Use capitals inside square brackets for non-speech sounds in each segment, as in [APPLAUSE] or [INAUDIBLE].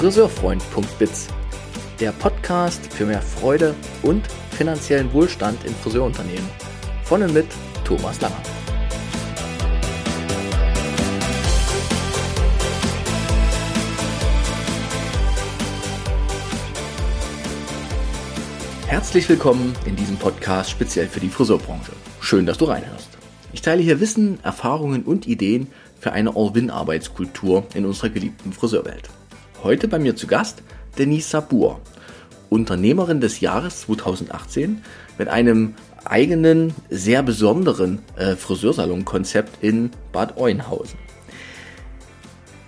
friseurfreund.biz, der Podcast für mehr Freude und finanziellen Wohlstand in Friseurunternehmen. Von und mit Thomas Langer. Herzlich willkommen in diesem Podcast speziell für die Friseurbranche. Schön, dass du reinhörst. Ich teile hier Wissen, Erfahrungen und Ideen für eine All-Win-Arbeitskultur in unserer geliebten Friseurwelt. Heute bei mir zu Gast Denise Sabur, Unternehmerin des Jahres 2018 mit einem eigenen, sehr besonderen äh, Friseursalon-Konzept in Bad Oeynhausen.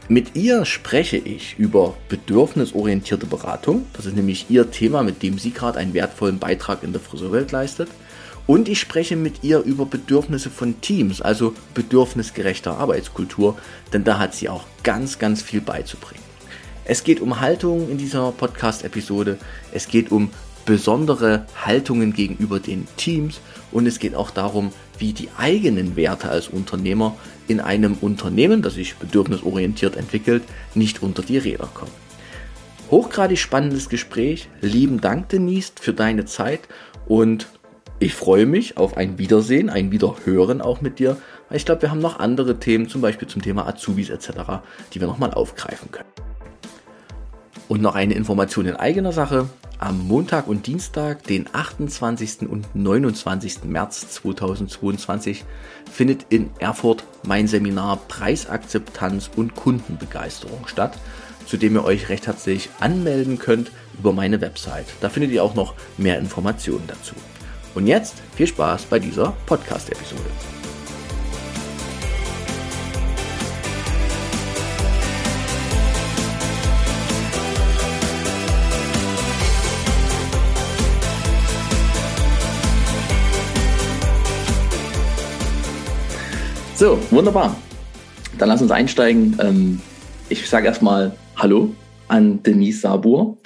Mit ihr spreche ich über bedürfnisorientierte Beratung. Das ist nämlich ihr Thema, mit dem sie gerade einen wertvollen Beitrag in der Friseurwelt leistet. Und ich spreche mit ihr über Bedürfnisse von Teams, also bedürfnisgerechter Arbeitskultur, denn da hat sie auch ganz, ganz viel beizubringen. Es geht um Haltung in dieser Podcast-Episode. Es geht um besondere Haltungen gegenüber den Teams und es geht auch darum, wie die eigenen Werte als Unternehmer in einem Unternehmen, das sich bedürfnisorientiert entwickelt, nicht unter die Räder kommen. Hochgradig spannendes Gespräch. Lieben Dank, Denise, für deine Zeit und ich freue mich auf ein Wiedersehen, ein Wiederhören auch mit dir. Ich glaube, wir haben noch andere Themen, zum Beispiel zum Thema Azubis etc., die wir nochmal aufgreifen können. Und noch eine Information in eigener Sache. Am Montag und Dienstag, den 28. und 29. März 2022, findet in Erfurt mein Seminar Preisakzeptanz und Kundenbegeisterung statt, zu dem ihr euch recht herzlich anmelden könnt über meine Website. Da findet ihr auch noch mehr Informationen dazu. Und jetzt viel Spaß bei dieser Podcast-Episode. So, wunderbar. Dann lass uns einsteigen. Ähm, ich sage erstmal Hallo an Denise Sabur,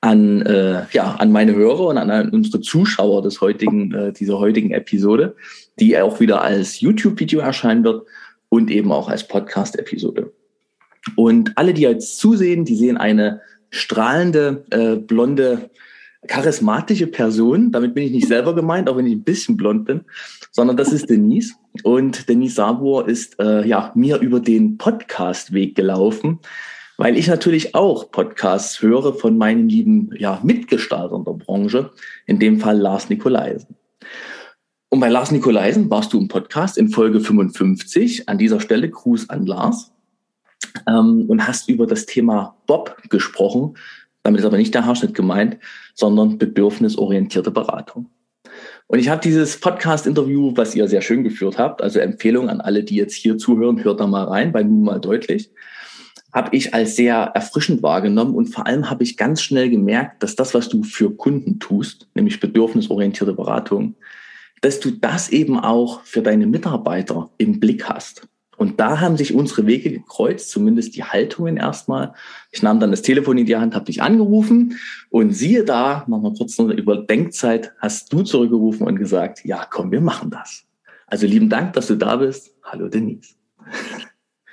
an, äh, ja, an meine Hörer und an unsere Zuschauer des heutigen, äh, dieser heutigen Episode, die auch wieder als YouTube-Video erscheinen wird und eben auch als Podcast-Episode. Und alle, die jetzt zusehen, die sehen eine strahlende, äh, blonde charismatische Person, damit bin ich nicht selber gemeint, auch wenn ich ein bisschen blond bin, sondern das ist Denise. Und Denise Sabur ist äh, ja mir über den Podcast-Weg gelaufen, weil ich natürlich auch Podcasts höre von meinen lieben ja, Mitgestaltern der Branche, in dem Fall Lars Nikolaisen. Und bei Lars Nikolaisen warst du im Podcast in Folge 55. An dieser Stelle Gruß an Lars. Ähm, und hast über das Thema Bob gesprochen, damit ist aber nicht der Haarschnitt gemeint, sondern bedürfnisorientierte Beratung. Und ich habe dieses Podcast-Interview, was ihr sehr schön geführt habt, also Empfehlung an alle, die jetzt hier zuhören, hört da mal rein, bei nun mal deutlich, habe ich als sehr erfrischend wahrgenommen und vor allem habe ich ganz schnell gemerkt, dass das, was du für Kunden tust, nämlich bedürfnisorientierte Beratung, dass du das eben auch für deine Mitarbeiter im Blick hast. Und da haben sich unsere Wege gekreuzt, zumindest die Haltungen erstmal. Ich nahm dann das Telefon in die Hand, habe dich angerufen und siehe da, machen wir kurz eine Überdenkzeit, hast du zurückgerufen und gesagt, ja, komm, wir machen das. Also lieben Dank, dass du da bist. Hallo Denise.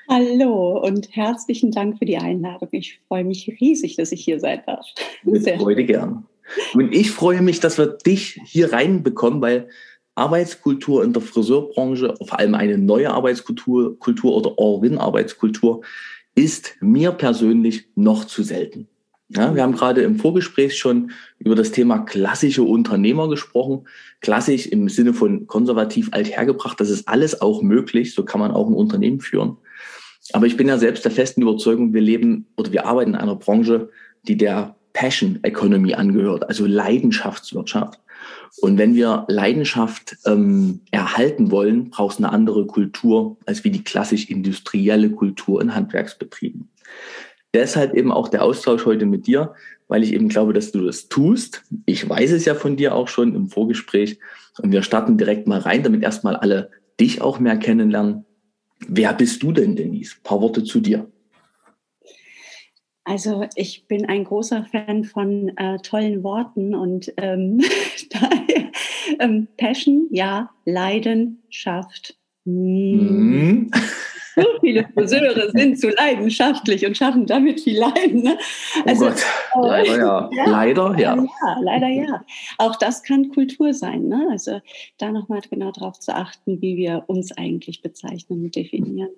Hallo und herzlichen Dank für die Einladung. Ich freue mich riesig, dass ich hier sein darf. Mit Freude gern. Und ich freue mich, dass wir dich hier reinbekommen, weil Arbeitskultur in der Friseurbranche, vor allem eine neue Arbeitskultur Kultur oder All-Win-Arbeitskultur, ist mir persönlich noch zu selten. Ja, wir haben gerade im Vorgespräch schon über das Thema klassische Unternehmer gesprochen. Klassisch im Sinne von konservativ althergebracht. Das ist alles auch möglich. So kann man auch ein Unternehmen führen. Aber ich bin ja selbst der festen Überzeugung, wir leben oder wir arbeiten in einer Branche, die der Passion Economy angehört, also Leidenschaftswirtschaft. Und wenn wir Leidenschaft ähm, erhalten wollen, braucht es eine andere Kultur als wie die klassisch industrielle Kultur in Handwerksbetrieben. Deshalb eben auch der Austausch heute mit dir, weil ich eben glaube, dass du das tust. Ich weiß es ja von dir auch schon im Vorgespräch. Und wir starten direkt mal rein, damit erstmal alle dich auch mehr kennenlernen. Wer bist du denn, Denise? Ein paar Worte zu dir. Also ich bin ein großer Fan von äh, tollen Worten und ähm, [LAUGHS] ähm, Passion, ja, Leidenschaft. Mm. So viele Friseure sind zu leidenschaftlich und schaffen damit viel Leiden. Ne? Oh also, oh leider ja. [LAUGHS] ja. Leider ja. ja. Leider ja. Auch das kann Kultur sein. Ne? Also da nochmal genau darauf zu achten, wie wir uns eigentlich bezeichnen und definieren.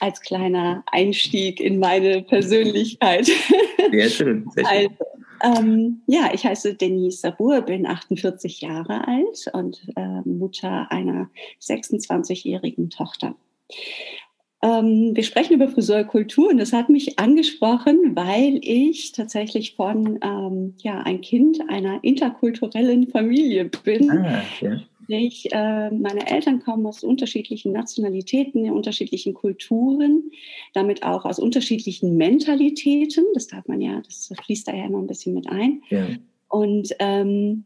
Als kleiner Einstieg in meine Persönlichkeit. [LAUGHS] Sehr schön. Sehr schön. Also, ähm, ja, ich heiße Denise Sabur, bin 48 Jahre alt und äh, Mutter einer 26-jährigen Tochter. Ähm, wir sprechen über Friseurkultur und das hat mich angesprochen, weil ich tatsächlich von ähm, ja, ein Kind einer interkulturellen Familie bin. Ah, ja. Ich, äh, meine Eltern kommen aus unterschiedlichen Nationalitäten, unterschiedlichen Kulturen, damit auch aus unterschiedlichen Mentalitäten. Das darf man ja, das fließt da ja immer ein bisschen mit ein. Ja. Und ähm,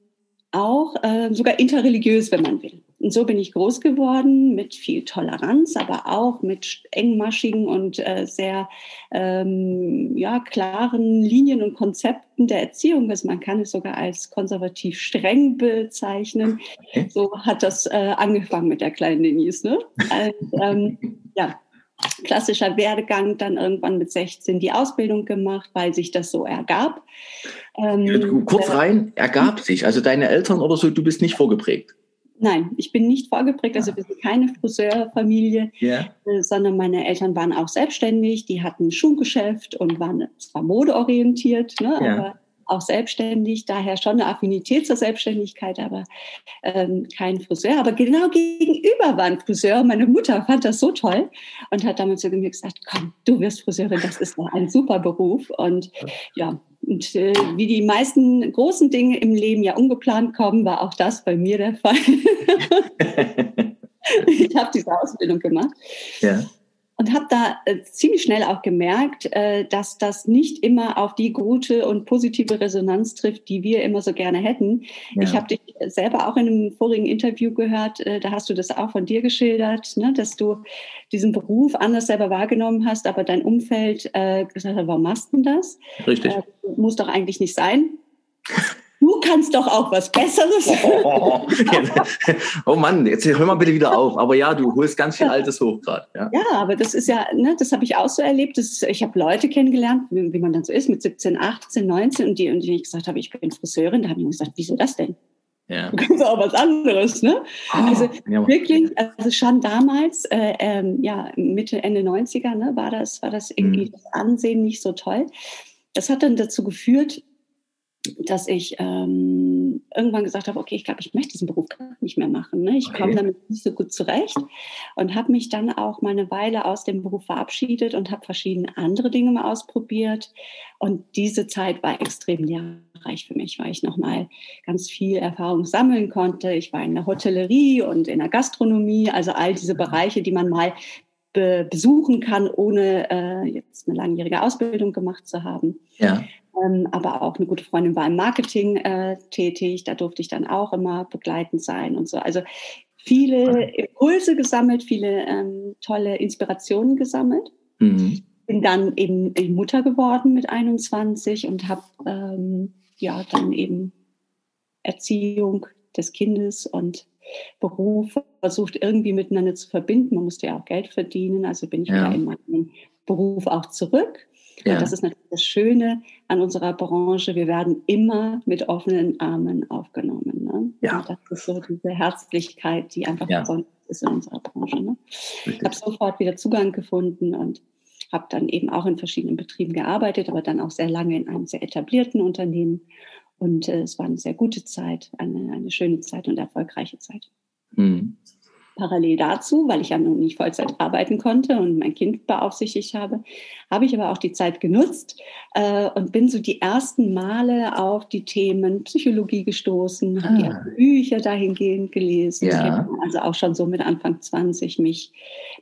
auch äh, sogar interreligiös, wenn man will. Und so bin ich groß geworden mit viel Toleranz, aber auch mit engmaschigen und äh, sehr ähm, ja, klaren Linien und Konzepten der Erziehung. Also man kann es sogar als konservativ streng bezeichnen. So hat das äh, angefangen mit der kleinen Denise. Ne? Als, ähm, ja, klassischer Werdegang, dann irgendwann mit 16 die Ausbildung gemacht, weil sich das so ergab. Ähm, Kurz rein, ergab sich. Also deine Eltern oder so, du bist nicht vorgeprägt. Nein, ich bin nicht vorgeprägt, also wir sind keine Friseurfamilie, yeah. sondern meine Eltern waren auch selbstständig, die hatten ein Schuhgeschäft und waren zwar modeorientiert, ne, yeah. aber auch selbstständig, daher schon eine Affinität zur Selbstständigkeit, aber ähm, kein Friseur. Aber genau gegenüber war ein Friseur. Meine Mutter fand das so toll und hat damals zu mir gesagt, komm, du wirst Friseurin, das ist ein super Beruf. Und ja, und äh, wie die meisten großen Dinge im Leben ja ungeplant kommen, war auch das bei mir der Fall. [LAUGHS] ich habe diese Ausbildung gemacht. Ja und habe da äh, ziemlich schnell auch gemerkt, äh, dass das nicht immer auf die gute und positive Resonanz trifft, die wir immer so gerne hätten. Ja. Ich habe dich selber auch in einem vorigen Interview gehört, äh, da hast du das auch von dir geschildert, ne, dass du diesen Beruf anders selber wahrgenommen hast, aber dein Umfeld äh, gesagt hat, warum machst du das? Richtig. Äh, muss doch eigentlich nicht sein du kannst doch auch was Besseres. Oh, [LAUGHS] oh, Mann, jetzt hör mal bitte wieder auf. Aber ja, du holst ganz viel Altes hoch gerade. Ja. ja, aber das ist ja, ne, das habe ich auch so erlebt. Das, ich habe Leute kennengelernt, wie, wie, man dann so ist, mit 17, 18, 19 und die, und die gesagt habe, ich bin Friseurin, da habe ich gesagt, wieso das denn? Ja. Du kannst auch was anderes, ne? Oh, also ja. wirklich, also schon damals, äh, ähm, ja, Mitte, Ende 90er, ne, war das, war das irgendwie mhm. das Ansehen nicht so toll. Das hat dann dazu geführt, dass ich ähm, irgendwann gesagt habe, okay, ich glaube, ich möchte diesen Beruf gar nicht mehr machen. Ne? Ich okay. komme damit nicht so gut zurecht und habe mich dann auch mal eine Weile aus dem Beruf verabschiedet und habe verschiedene andere Dinge mal ausprobiert. Und diese Zeit war extrem lehrreich für mich, weil ich nochmal ganz viel Erfahrung sammeln konnte. Ich war in der Hotellerie und in der Gastronomie, also all diese Bereiche, die man mal be besuchen kann, ohne äh, jetzt eine langjährige Ausbildung gemacht zu haben. Ja. Ähm, aber auch eine gute Freundin war im Marketing äh, tätig, da durfte ich dann auch immer begleitend sein und so. Also viele Impulse gesammelt, viele ähm, tolle Inspirationen gesammelt. Mhm. Bin dann eben Mutter geworden mit 21 und habe ähm, ja dann eben Erziehung des Kindes und Beruf versucht irgendwie miteinander zu verbinden. Man musste ja auch Geld verdienen, also bin ich ja. wieder in meinen Beruf auch zurück. Ja. Und das ist natürlich das Schöne an unserer Branche. Wir werden immer mit offenen Armen aufgenommen. Ne? Ja. Und das ist so diese Herzlichkeit, die einfach ja. besonders ist in unserer Branche. Ne? Ich habe sofort wieder Zugang gefunden und habe dann eben auch in verschiedenen Betrieben gearbeitet, aber dann auch sehr lange in einem sehr etablierten Unternehmen. Und äh, es war eine sehr gute Zeit, eine, eine schöne Zeit und erfolgreiche Zeit. Mhm parallel dazu, weil ich ja nun nicht Vollzeit arbeiten konnte und mein Kind beaufsichtigt habe, habe ich aber auch die Zeit genutzt äh, und bin so die ersten Male auf die Themen Psychologie gestoßen, habe ah. die Bücher dahingehend gelesen. Ja. Habe also auch schon so mit Anfang 20 mich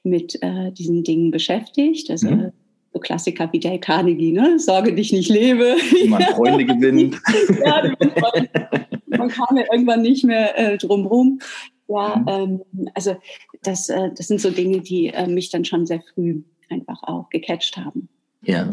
mit äh, diesen Dingen beschäftigt. Also mhm. so Klassiker wie Dale Carnegie, ne? Sorge dich nicht lebe. Wie man Freunde gewinnt. [LAUGHS] ja, man kam ja irgendwann nicht mehr äh, drum rum. Ja, mhm. ähm, also das, äh, das sind so Dinge, die äh, mich dann schon sehr früh einfach auch gecatcht haben. Ja.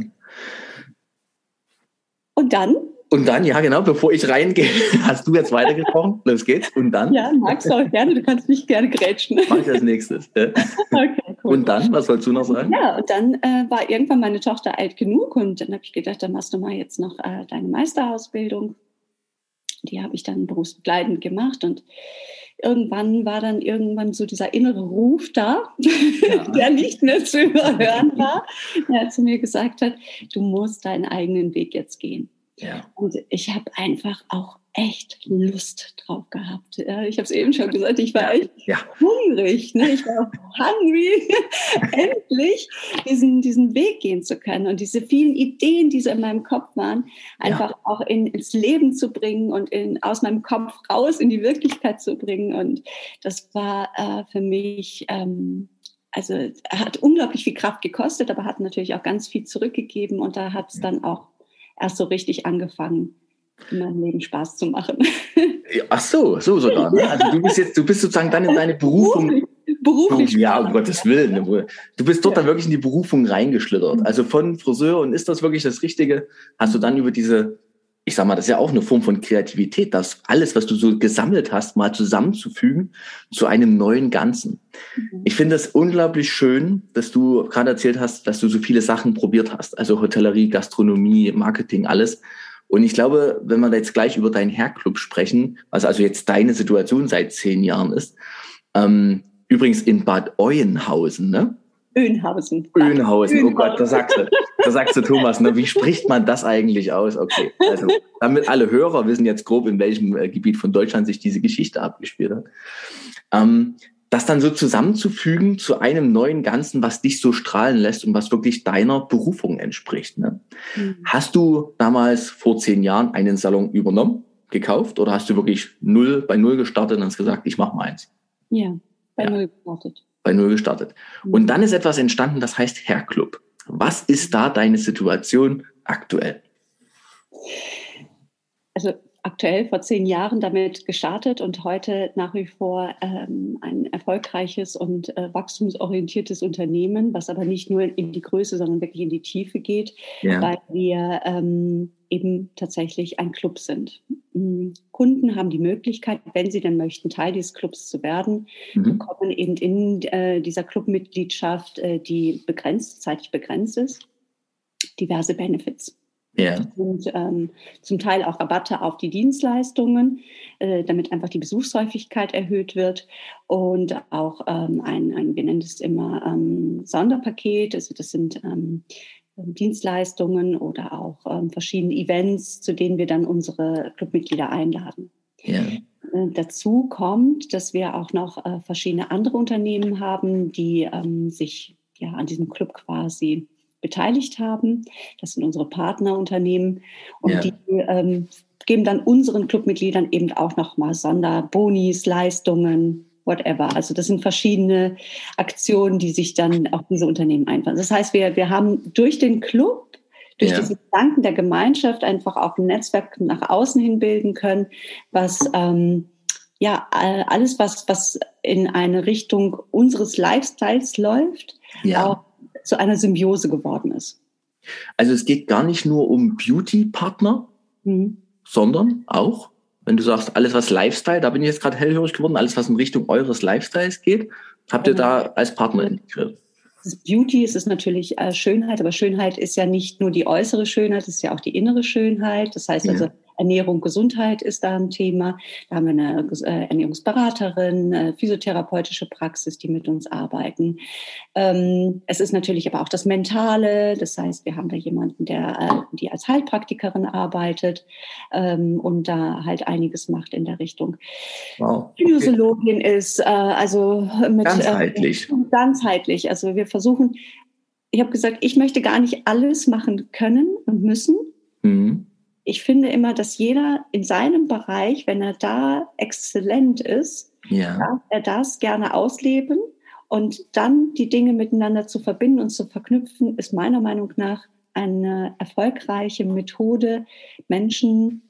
Und dann? Und dann, ja genau, bevor ich reingehe, [LAUGHS] hast du jetzt weitergesprochen. [LAUGHS] Los geht's. Und dann? Ja, magst du auch gerne, du kannst mich gerne grätschen. Mach ich als nächstes. Ja. [LAUGHS] okay. cool. Und dann, was sollst du noch sagen? Ja, und dann äh, war irgendwann meine Tochter alt genug und dann habe ich gedacht, dann machst du mal jetzt noch äh, deine Meisterausbildung. Die habe ich dann berufsbegleitend gemacht und irgendwann war dann irgendwann so dieser innere Ruf da, [LAUGHS] ja. der nicht mehr zu überhören [LAUGHS] war, der zu mir gesagt hat, du musst deinen eigenen Weg jetzt gehen. Ja. Und ich habe einfach auch echt Lust drauf gehabt. Ja, ich habe es eben schon gesagt, ich war echt ja. hungrig. Ne? Ich war [LAUGHS] hungry, [LAUGHS] endlich diesen, diesen Weg gehen zu können und diese vielen Ideen, die so in meinem Kopf waren, einfach ja. auch in, ins Leben zu bringen und in, aus meinem Kopf raus in die Wirklichkeit zu bringen. Und das war äh, für mich... Ähm, also hat unglaublich viel Kraft gekostet, aber hat natürlich auch ganz viel zurückgegeben und da hat es dann auch erst so richtig angefangen, in meinem Leben Spaß zu machen. Ach so, so sogar. Ne? Also du bist jetzt, du bist sozusagen dann in deine Berufung. Beruflich. Ja, um Gottes Willen. Du bist dort ja. dann wirklich in die Berufung reingeschlittert. Also von Friseur und ist das wirklich das Richtige? Hast du dann über diese, ich sag mal, das ist ja auch eine Form von Kreativität, das alles, was du so gesammelt hast, mal zusammenzufügen zu einem neuen Ganzen. Mhm. Ich finde es unglaublich schön, dass du gerade erzählt hast, dass du so viele Sachen probiert hast. Also Hotellerie, Gastronomie, Marketing, alles. Und ich glaube, wenn wir jetzt gleich über deinen Hairclub sprechen, was also jetzt deine Situation seit zehn Jahren ist, ähm, übrigens in Bad Oeynhausen, ne? Oeynhausen. Oeynhausen, oh Gott, da sagst du, da sagst du Thomas, ne? wie spricht man das eigentlich aus? Okay, also damit alle Hörer wissen jetzt grob, in welchem äh, Gebiet von Deutschland sich diese Geschichte abgespielt hat. Ähm, das dann so zusammenzufügen zu einem neuen Ganzen, was dich so strahlen lässt und was wirklich deiner Berufung entspricht. Ne? Mhm. Hast du damals vor zehn Jahren einen Salon übernommen, gekauft oder hast du wirklich null bei null gestartet und hast gesagt, ich mache mal eins? Ja, bei ja. null gestartet. Bei null gestartet. Mhm. Und dann ist etwas entstanden, das heißt Hair Club. Was ist da deine Situation aktuell? Also aktuell vor zehn Jahren damit gestartet und heute nach wie vor ähm, ein erfolgreiches und äh, wachstumsorientiertes Unternehmen, was aber nicht nur in die Größe, sondern wirklich in die Tiefe geht, ja. weil wir ähm, eben tatsächlich ein Club sind. Mhm. Kunden haben die Möglichkeit, wenn sie denn möchten, Teil dieses Clubs zu werden, mhm. bekommen eben in äh, dieser Clubmitgliedschaft, äh, die begrenzt, zeitlich begrenzt ist, diverse Benefits. Ja. Und ähm, zum Teil auch Rabatte auf die Dienstleistungen, äh, damit einfach die Besuchshäufigkeit erhöht wird. Und auch ähm, ein, ein, wir nennen es immer ähm, Sonderpaket, also das sind ähm, Dienstleistungen oder auch ähm, verschiedene Events, zu denen wir dann unsere Clubmitglieder einladen. Ja. Äh, dazu kommt, dass wir auch noch äh, verschiedene andere Unternehmen haben, die ähm, sich ja an diesem Club quasi beteiligt haben. Das sind unsere Partnerunternehmen und ja. die ähm, geben dann unseren Clubmitgliedern eben auch nochmal Sonderbonis, Leistungen, whatever. Also das sind verschiedene Aktionen, die sich dann auf diese Unternehmen einfallen. Das heißt, wir, wir haben durch den Club durch ja. diesen Gedanken der Gemeinschaft einfach auch ein Netzwerk nach außen hin bilden können, was ähm, ja alles, was, was in eine Richtung unseres Lifestyles läuft, ja. auch zu einer Symbiose geworden ist. Also es geht gar nicht nur um Beauty-Partner, mhm. sondern auch, wenn du sagst, alles was Lifestyle, da bin ich jetzt gerade hellhörig geworden, alles was in Richtung eures Lifestyles geht, habt ihr genau. da als Partner integriert. Beauty es ist natürlich äh, Schönheit, aber Schönheit ist ja nicht nur die äußere Schönheit, es ist ja auch die innere Schönheit. Das heißt also, Ernährung, Gesundheit ist da ein Thema. Da haben wir eine äh, Ernährungsberaterin, eine physiotherapeutische Praxis, die mit uns arbeiten. Ähm, es ist natürlich aber auch das Mentale. Das heißt, wir haben da jemanden, der äh, die als Heilpraktikerin arbeitet ähm, und da halt einiges macht in der Richtung. Wow. Okay. Kinesiologin ist äh, also mit ganzheitlich. ganzheitlich. Also wir versuchen ich habe gesagt, ich möchte gar nicht alles machen können und müssen. Mhm ich finde immer, dass jeder in seinem Bereich, wenn er da exzellent ist, ja. darf er das gerne ausleben. Und dann die Dinge miteinander zu verbinden und zu verknüpfen, ist meiner Meinung nach eine erfolgreiche Methode, Menschen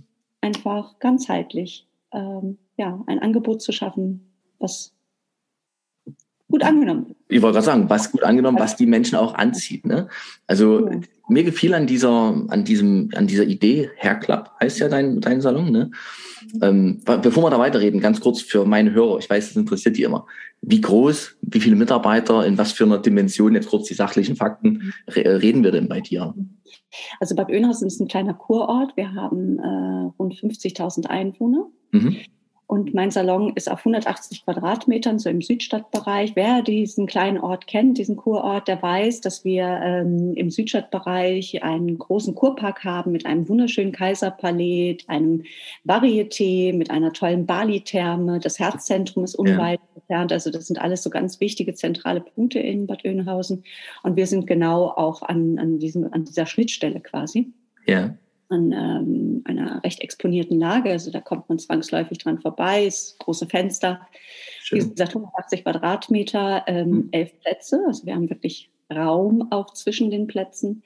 einfach ganzheitlich ähm, ja, ein Angebot zu schaffen, was gut angenommen. Ich wollte gerade sagen, was gut angenommen, was die Menschen auch anzieht. Ne? Also ja. mir gefiel an dieser, an diesem, an dieser Idee, Hair Club heißt ja dein, dein Salon, ne? Ähm, bevor wir da weiterreden, ganz kurz für meine Hörer, ich weiß, das interessiert die immer. Wie groß, wie viele Mitarbeiter, in was für einer Dimension, jetzt kurz die sachlichen Fakten, reden wir denn bei dir? Also Bad Oeynhausen ist ein kleiner Kurort. Wir haben äh, rund 50.000 Einwohner. Mhm. Und mein Salon ist auf 180 Quadratmetern, so im Südstadtbereich. Wer diesen kleinen Ort kennt, diesen Kurort, der weiß, dass wir ähm, im Südstadtbereich einen großen Kurpark haben mit einem wunderschönen Kaiserpalais, einem Varieté, mit einer tollen Bali-Therme. Das Herzzentrum ist unweit ja. entfernt. Also das sind alles so ganz wichtige zentrale Punkte in Bad Oeynhausen. Und wir sind genau auch an, an, diesem, an dieser Schnittstelle quasi. Ja an ähm, einer recht exponierten Lage. Also da kommt man zwangsläufig dran vorbei, ist große Fenster. Schön. Wie gesagt, 180 Quadratmeter, ähm, mhm. elf Plätze. Also wir haben wirklich Raum auch zwischen den Plätzen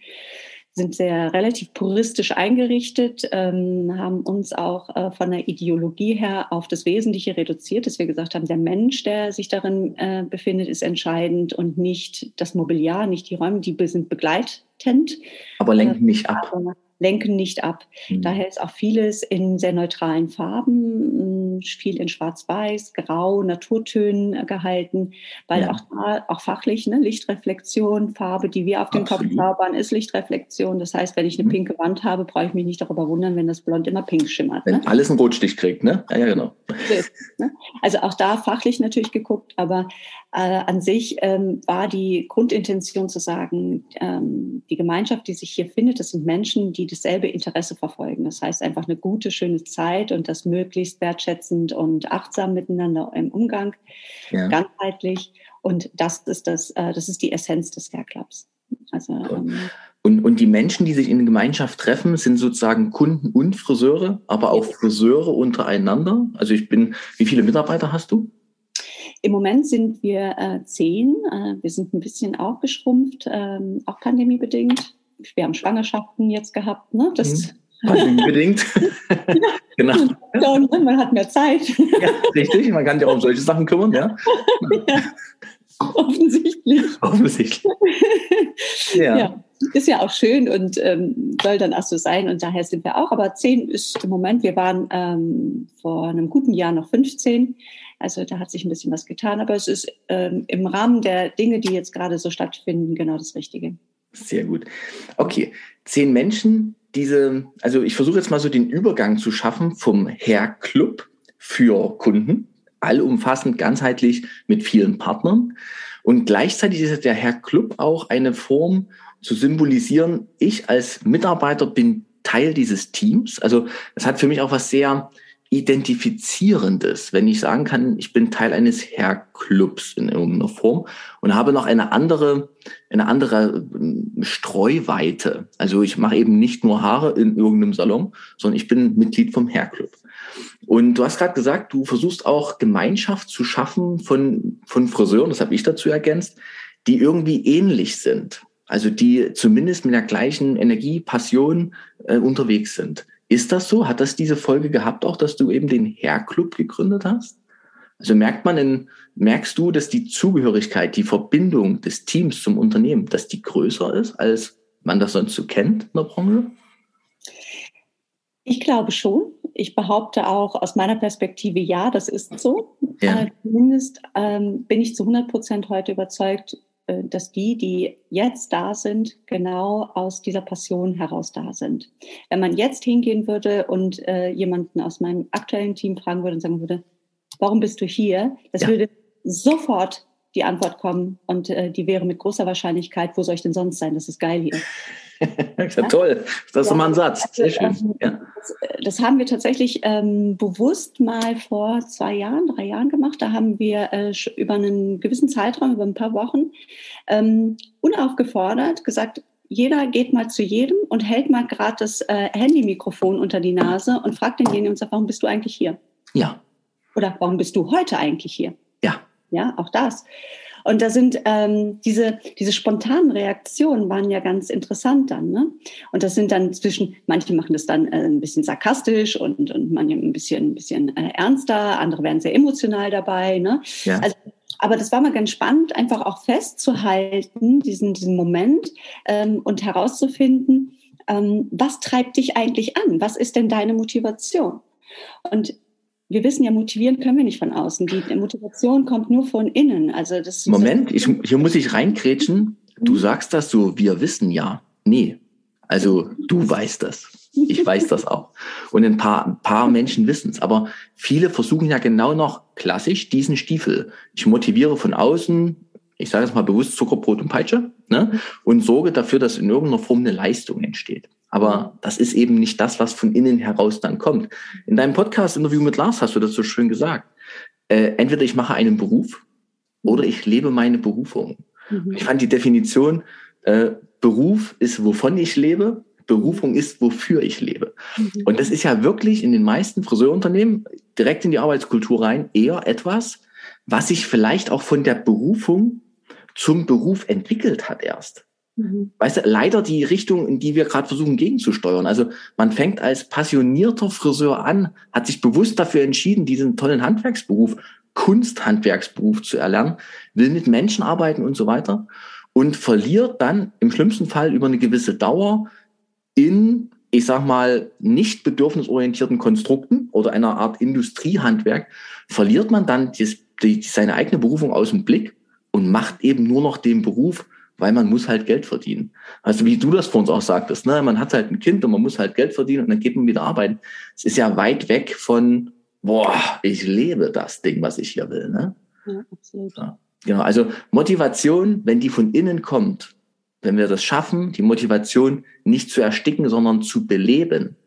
sind sehr relativ puristisch eingerichtet, ähm, haben uns auch äh, von der Ideologie her auf das Wesentliche reduziert, dass wir gesagt haben, der Mensch, der sich darin äh, befindet, ist entscheidend und nicht das Mobiliar, nicht die Räume, die sind begleitend. Aber lenken nicht ab. Aber lenken nicht ab. Mhm. Daher ist auch vieles in sehr neutralen Farben, viel in Schwarz-Weiß, Grau, Naturtönen gehalten, weil ja. auch da, auch fachlich, ne, Lichtreflexion, Farbe, die wir auf dem Kopf zaubern, ist Lichtreflexion. Das heißt, wenn ich eine mhm. pinke Wand habe, brauche ich mich nicht darüber wundern, wenn das Blond immer pink schimmert. Wenn ne? alles einen Rotstich kriegt, ne? Ja, ja genau. Ne? Also auch da fachlich natürlich geguckt, aber äh, an sich ähm, war die Grundintention zu sagen, ähm, die Gemeinschaft, die sich hier findet, das sind Menschen, die dasselbe Interesse verfolgen. Das heißt einfach eine gute, schöne Zeit und das möglichst wertschätzend und achtsam miteinander im Umgang, ja. ganzheitlich. Und das ist das, äh, das ist die Essenz des Hair Clubs. Also, ähm, und, und die Menschen, die sich in der Gemeinschaft treffen, sind sozusagen Kunden und Friseure, aber auch Friseure untereinander. Also ich bin, wie viele Mitarbeiter hast du? Im Moment sind wir äh, zehn. Äh, wir sind ein bisschen auch geschrumpft, ähm, auch pandemiebedingt. Wir haben Schwangerschaften jetzt gehabt. Ne? Das, mhm. [LAUGHS] Pandemiebedingt. genau. Und, ne, man hat mehr Zeit. ja, richtig. Man kann sich auch um solche Sachen kümmern, ja. ja. Offensichtlich. Offensichtlich. ja. ja. Ist ja auch schön und ähm, soll dann auch so sein. Und daher sind wir auch. Aber zehn ist im Moment, wir waren ähm, vor einem guten Jahr noch 15. Also da hat sich ein bisschen was getan, aber es ist ähm, im Rahmen der Dinge, die jetzt gerade so stattfinden, genau das Richtige. Sehr gut. Okay, zehn Menschen, diese, also ich versuche jetzt mal so den Übergang zu schaffen vom Hair Club für Kunden, allumfassend, ganzheitlich mit vielen Partnern. Und gleichzeitig ist der Hair Club auch eine Form zu symbolisieren, ich als Mitarbeiter bin Teil dieses Teams. Also es hat für mich auch was sehr Identifizierendes, wenn ich sagen kann, ich bin Teil eines Hairclubs in irgendeiner Form und habe noch eine andere, eine andere ähm, Streuweite. Also ich mache eben nicht nur Haare in irgendeinem Salon, sondern ich bin Mitglied vom Hairclub. Und du hast gerade gesagt, du versuchst auch Gemeinschaft zu schaffen von, von Friseuren, das habe ich dazu ergänzt, die irgendwie ähnlich sind. Also die zumindest mit der gleichen Energie, Passion äh, unterwegs sind. Ist das so? Hat das diese Folge gehabt auch, dass du eben den Hair-Club gegründet hast? Also merkt man in, merkst du, dass die Zugehörigkeit, die Verbindung des Teams zum Unternehmen, dass die größer ist, als man das sonst so kennt in der Branche? Ich glaube schon. Ich behaupte auch aus meiner Perspektive, ja, das ist so. Ja. Äh, zumindest ähm, bin ich zu 100 Prozent heute überzeugt, dass die, die jetzt da sind, genau aus dieser Passion heraus da sind. Wenn man jetzt hingehen würde und äh, jemanden aus meinem aktuellen Team fragen würde und sagen würde, warum bist du hier? Das ja. würde sofort die Antwort kommen und äh, die wäre mit großer Wahrscheinlichkeit, wo soll ich denn sonst sein? Das ist geil hier. [LAUGHS] ja, toll, das ist ja, mal ein Satz. Sehr schön. Ähm, ja. das, das, haben wir tatsächlich ähm, bewusst mal vor zwei Jahren, drei Jahren gemacht. Da haben wir äh, über einen gewissen Zeitraum, über ein paar Wochen, ähm, unaufgefordert gesagt, jeder geht mal zu jedem und hält mal gerade das äh, Handymikrofon unter die Nase und fragt denjenigen und sagt, warum bist du eigentlich hier? Ja. Oder warum bist du heute eigentlich hier? Ja. Ja, auch das. Und da sind ähm, diese, diese spontanen Reaktionen waren ja ganz interessant dann. Ne? Und das sind dann zwischen, manche machen das dann äh, ein bisschen sarkastisch und, und manche ein bisschen, ein bisschen äh, ernster, andere werden sehr emotional dabei. Ne? Ja. Also Aber das war mal ganz spannend, einfach auch festzuhalten, diesen, diesen Moment ähm, und herauszufinden, ähm, was treibt dich eigentlich an? Was ist denn deine Motivation? Und wir wissen ja, motivieren können wir nicht von außen. Die Motivation kommt nur von innen. Also das Moment, ich, hier muss ich reinkrätschen. Du mhm. sagst das so, wir wissen ja. Nee. Also du weißt das. Ich [LAUGHS] weiß das auch. Und ein paar, ein paar Menschen wissen es. Aber viele versuchen ja genau noch klassisch diesen Stiefel. Ich motiviere von außen, ich sage jetzt mal bewusst Zuckerbrot und Peitsche, ne? und sorge dafür, dass in irgendeiner Form eine Leistung entsteht. Aber das ist eben nicht das, was von innen heraus dann kommt. In deinem Podcast-Interview mit Lars hast du das so schön gesagt. Äh, entweder ich mache einen Beruf oder ich lebe meine Berufung. Mhm. Ich fand die Definition, äh, Beruf ist, wovon ich lebe, Berufung ist, wofür ich lebe. Mhm. Und das ist ja wirklich in den meisten Friseurunternehmen direkt in die Arbeitskultur rein eher etwas, was sich vielleicht auch von der Berufung zum Beruf entwickelt hat erst. Mhm. Weißt du, leider die Richtung, in die wir gerade versuchen gegenzusteuern. Also man fängt als passionierter Friseur an, hat sich bewusst dafür entschieden, diesen tollen Handwerksberuf, Kunsthandwerksberuf zu erlernen, will mit Menschen arbeiten und so weiter und verliert dann im schlimmsten Fall über eine gewisse Dauer in, ich sag mal, nicht bedürfnisorientierten Konstrukten oder einer Art Industriehandwerk, verliert man dann die, die, seine eigene Berufung aus dem Blick und macht eben nur noch den Beruf, weil man muss halt Geld verdienen. Also wie du das vor uns auch sagtest, ne? man hat halt ein Kind und man muss halt Geld verdienen und dann geht man wieder arbeiten. Es ist ja weit weg von, boah, ich lebe das Ding, was ich hier will. Ne? Ja, absolut. Ja, genau, also Motivation, wenn die von innen kommt, wenn wir das schaffen, die Motivation nicht zu ersticken, sondern zu beleben,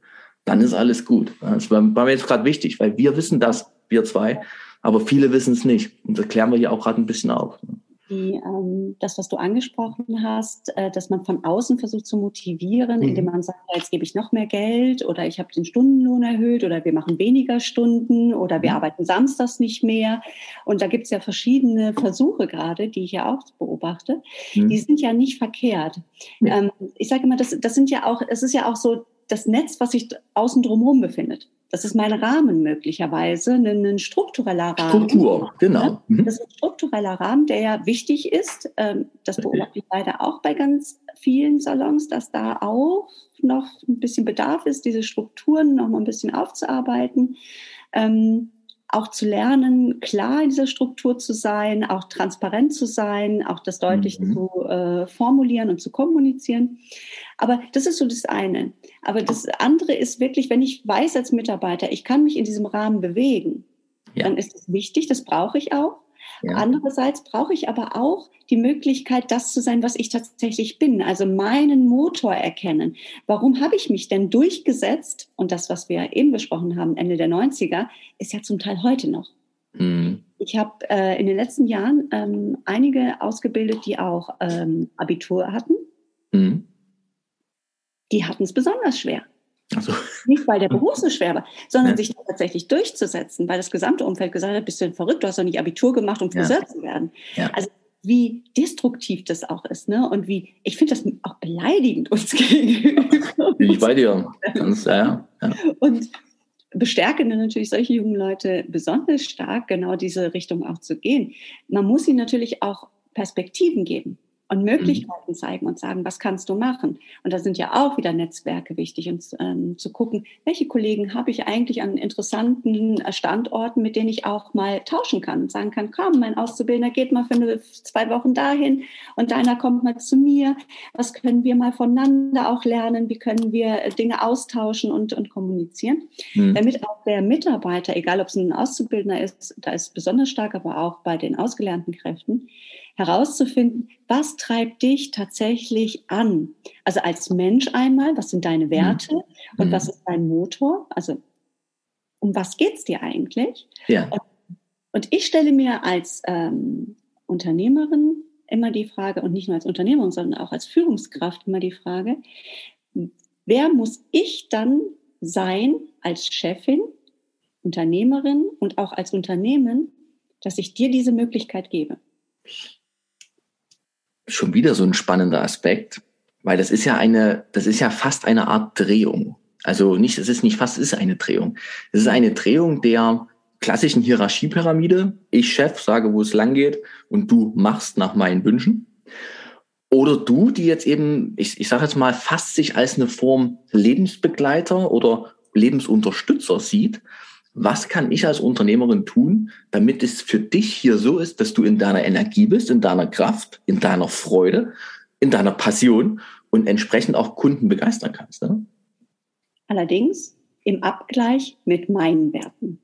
dann ist alles gut. Das war, war mir jetzt gerade wichtig, weil wir wissen das, wir zwei, aber viele wissen es nicht. Und das klären wir hier auch gerade ein bisschen auf. Die, ähm, das, was du angesprochen hast, äh, dass man von außen versucht zu motivieren, mhm. indem man sagt, jetzt gebe ich noch mehr Geld oder ich habe den Stundenlohn erhöht oder wir machen weniger Stunden oder wir mhm. arbeiten samstags nicht mehr. Und da gibt es ja verschiedene Versuche gerade, die ich ja auch beobachte. Mhm. Die sind ja nicht verkehrt. Ja. Ähm, ich sage immer, das, das sind ja auch, es ist ja auch so das Netz, was sich außen drumherum befindet. Das ist mein Rahmen möglicherweise, ein, ein struktureller Rahmen. Struktur, genau. Mhm. Das ist ein struktureller Rahmen, der ja wichtig ist. Ähm, das beobachte ich leider auch bei ganz vielen Salons, dass da auch noch ein bisschen Bedarf ist, diese Strukturen noch mal ein bisschen aufzuarbeiten. Ähm, auch zu lernen, klar in dieser Struktur zu sein, auch transparent zu sein, auch das deutlich mhm. zu äh, formulieren und zu kommunizieren. Aber das ist so das eine. Aber das andere ist wirklich, wenn ich weiß als Mitarbeiter, ich kann mich in diesem Rahmen bewegen, ja. dann ist es wichtig, das brauche ich auch. Ja. Andererseits brauche ich aber auch die Möglichkeit, das zu sein, was ich tatsächlich bin. Also meinen Motor erkennen. Warum habe ich mich denn durchgesetzt? Und das, was wir eben besprochen haben, Ende der 90er, ist ja zum Teil heute noch. Mhm. Ich habe äh, in den letzten Jahren ähm, einige ausgebildet, die auch ähm, Abitur hatten. Mhm. Die hatten es besonders schwer. Also. Nicht, weil der Beruf so schwer war, sondern ja. sich tatsächlich durchzusetzen, weil das gesamte Umfeld gesagt hat, bist du denn verrückt, du hast doch nicht Abitur gemacht, um Friseur ja. zu werden. Ja. Also wie destruktiv das auch ist, ne? Und wie, ich finde das auch beleidigend uns [LAUGHS] gegenüber. Bin ich bei dir. Ganz, ja, ja. Und bestärken natürlich solche jungen Leute besonders stark, genau diese Richtung auch zu gehen. Man muss ihnen natürlich auch Perspektiven geben und mhm. Möglichkeiten mhm. zeigen und sagen, was kannst du machen? Und da sind ja auch wieder Netzwerke wichtig, und ähm, zu gucken, welche Kollegen habe ich eigentlich an interessanten äh, Standorten, mit denen ich auch mal tauschen kann und sagen kann, komm, mein Auszubildender geht mal für eine, zwei Wochen dahin und deiner kommt mal zu mir. Was können wir mal voneinander auch lernen? Wie können wir äh, Dinge austauschen und, und kommunizieren? Mhm. Damit auch der Mitarbeiter, egal ob es ein Auszubildender ist, da ist besonders stark, aber auch bei den ausgelernten Kräften, herauszufinden, was treibt dich tatsächlich an? Also als Mensch einmal, was sind deine Werte mhm. und was mhm. ist dein Motor? Also um was geht es dir eigentlich? Ja. Und, und, ich stelle mir als ähm, Unternehmerin immer die Frage, und nicht nur als Unternehmerin, sondern auch als Führungskraft immer die Frage, wer muss ich dann sein als Chefin, Unternehmerin und auch als Unternehmen, dass ich dir diese Möglichkeit gebe? Schon wieder so ein spannender Aspekt, weil das ist ja eine, das ist ja fast eine Art Drehung. Also nicht, es ist nicht fast, es ist eine Drehung. Es ist eine Drehung der klassischen Hierarchiepyramide. Ich Chef sage, wo es lang geht und du machst nach meinen Wünschen. Oder du, die jetzt eben, ich, ich sage jetzt mal, fast sich als eine Form Lebensbegleiter oder Lebensunterstützer sieht. Was kann ich als Unternehmerin tun, damit es für dich hier so ist, dass du in deiner Energie bist, in deiner Kraft, in deiner Freude, in deiner Passion und entsprechend auch Kunden begeistern kannst? Ne? Allerdings im Abgleich mit meinen Werten.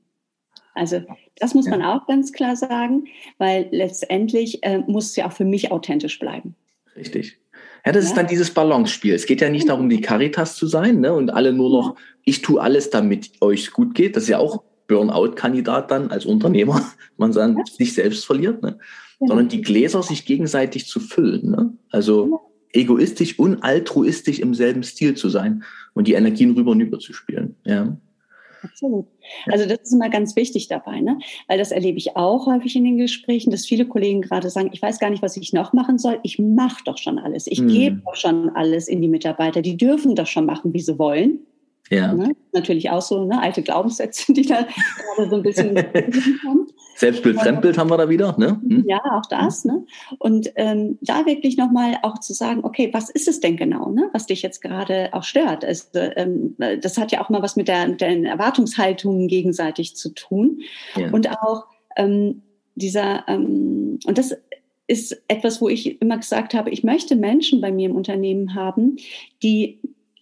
Also das muss ja. man auch ganz klar sagen, weil letztendlich äh, muss es ja auch für mich authentisch bleiben. Richtig. Ja, das ja. ist dann dieses Balance-Spiel. Es geht ja nicht darum, die Caritas zu sein ne? und alle nur noch, ich tue alles, damit euch gut geht. Das ist ja auch Burnout-Kandidat dann als Unternehmer, [LAUGHS] man dann ja. sich selbst verliert, ne? Ja. sondern die Gläser sich gegenseitig zu füllen. Ne? Also egoistisch und altruistisch im selben Stil zu sein und die Energien rüber und über zu spielen. Ja. Absolut. Also das ist immer ganz wichtig dabei, ne? weil das erlebe ich auch häufig in den Gesprächen, dass viele Kollegen gerade sagen, ich weiß gar nicht, was ich noch machen soll. Ich mache doch schon alles. Ich hm. gebe doch schon alles in die Mitarbeiter. Die dürfen doch schon machen, wie sie wollen. Ja. Ne? Natürlich auch so ne, alte Glaubenssätze, die da gerade so ein bisschen kommen. [LAUGHS] Selbstbild, Fremdbild haben wir da wieder. Ne? Hm? Ja, auch das. Ne? Und ähm, da wirklich nochmal auch zu sagen, okay, was ist es denn genau, ne? was dich jetzt gerade auch stört? Also, ähm, das hat ja auch mal was mit der, den Erwartungshaltungen gegenseitig zu tun. Ja. Und auch ähm, dieser, ähm, und das ist etwas, wo ich immer gesagt habe, ich möchte Menschen bei mir im Unternehmen haben, die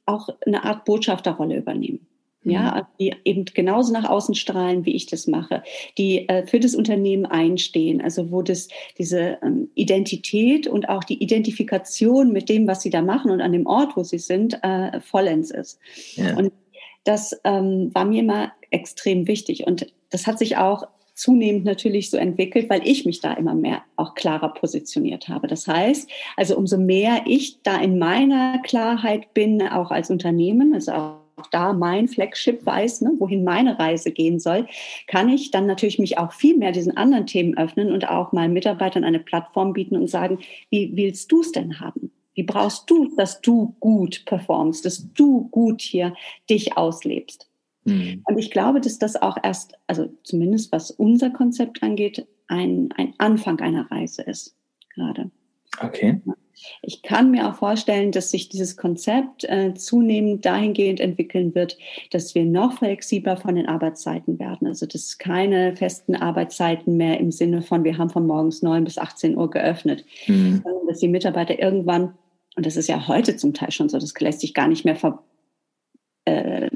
auch eine Art Botschafterrolle übernehmen. Ja, mhm. die eben genauso nach außen strahlen, wie ich das mache, die äh, für das Unternehmen einstehen, also wo das diese ähm, Identität und auch die Identifikation mit dem, was sie da machen und an dem Ort, wo sie sind, äh, vollends ist. Ja. Und das ähm, war mir immer extrem wichtig und das hat sich auch zunehmend natürlich so entwickelt, weil ich mich da immer mehr auch klarer positioniert habe. Das heißt, also umso mehr ich da in meiner Klarheit bin, auch als Unternehmen, also auch da mein Flagship weiß, ne, wohin meine Reise gehen soll, kann ich dann natürlich mich auch viel mehr diesen anderen Themen öffnen und auch meinen Mitarbeitern eine Plattform bieten und sagen, wie willst du es denn haben? Wie brauchst du, dass du gut performst, dass du gut hier dich auslebst? Mhm. Und ich glaube, dass das auch erst, also zumindest was unser Konzept angeht, ein, ein Anfang einer Reise ist gerade. Okay. Ich kann mir auch vorstellen, dass sich dieses Konzept äh, zunehmend dahingehend entwickeln wird, dass wir noch flexibler von den Arbeitszeiten werden. Also dass keine festen Arbeitszeiten mehr im Sinne von, wir haben von morgens neun bis 18 Uhr geöffnet, mhm. sondern dass die Mitarbeiter irgendwann, und das ist ja heute zum Teil schon so, das lässt sich gar nicht mehr ver, äh,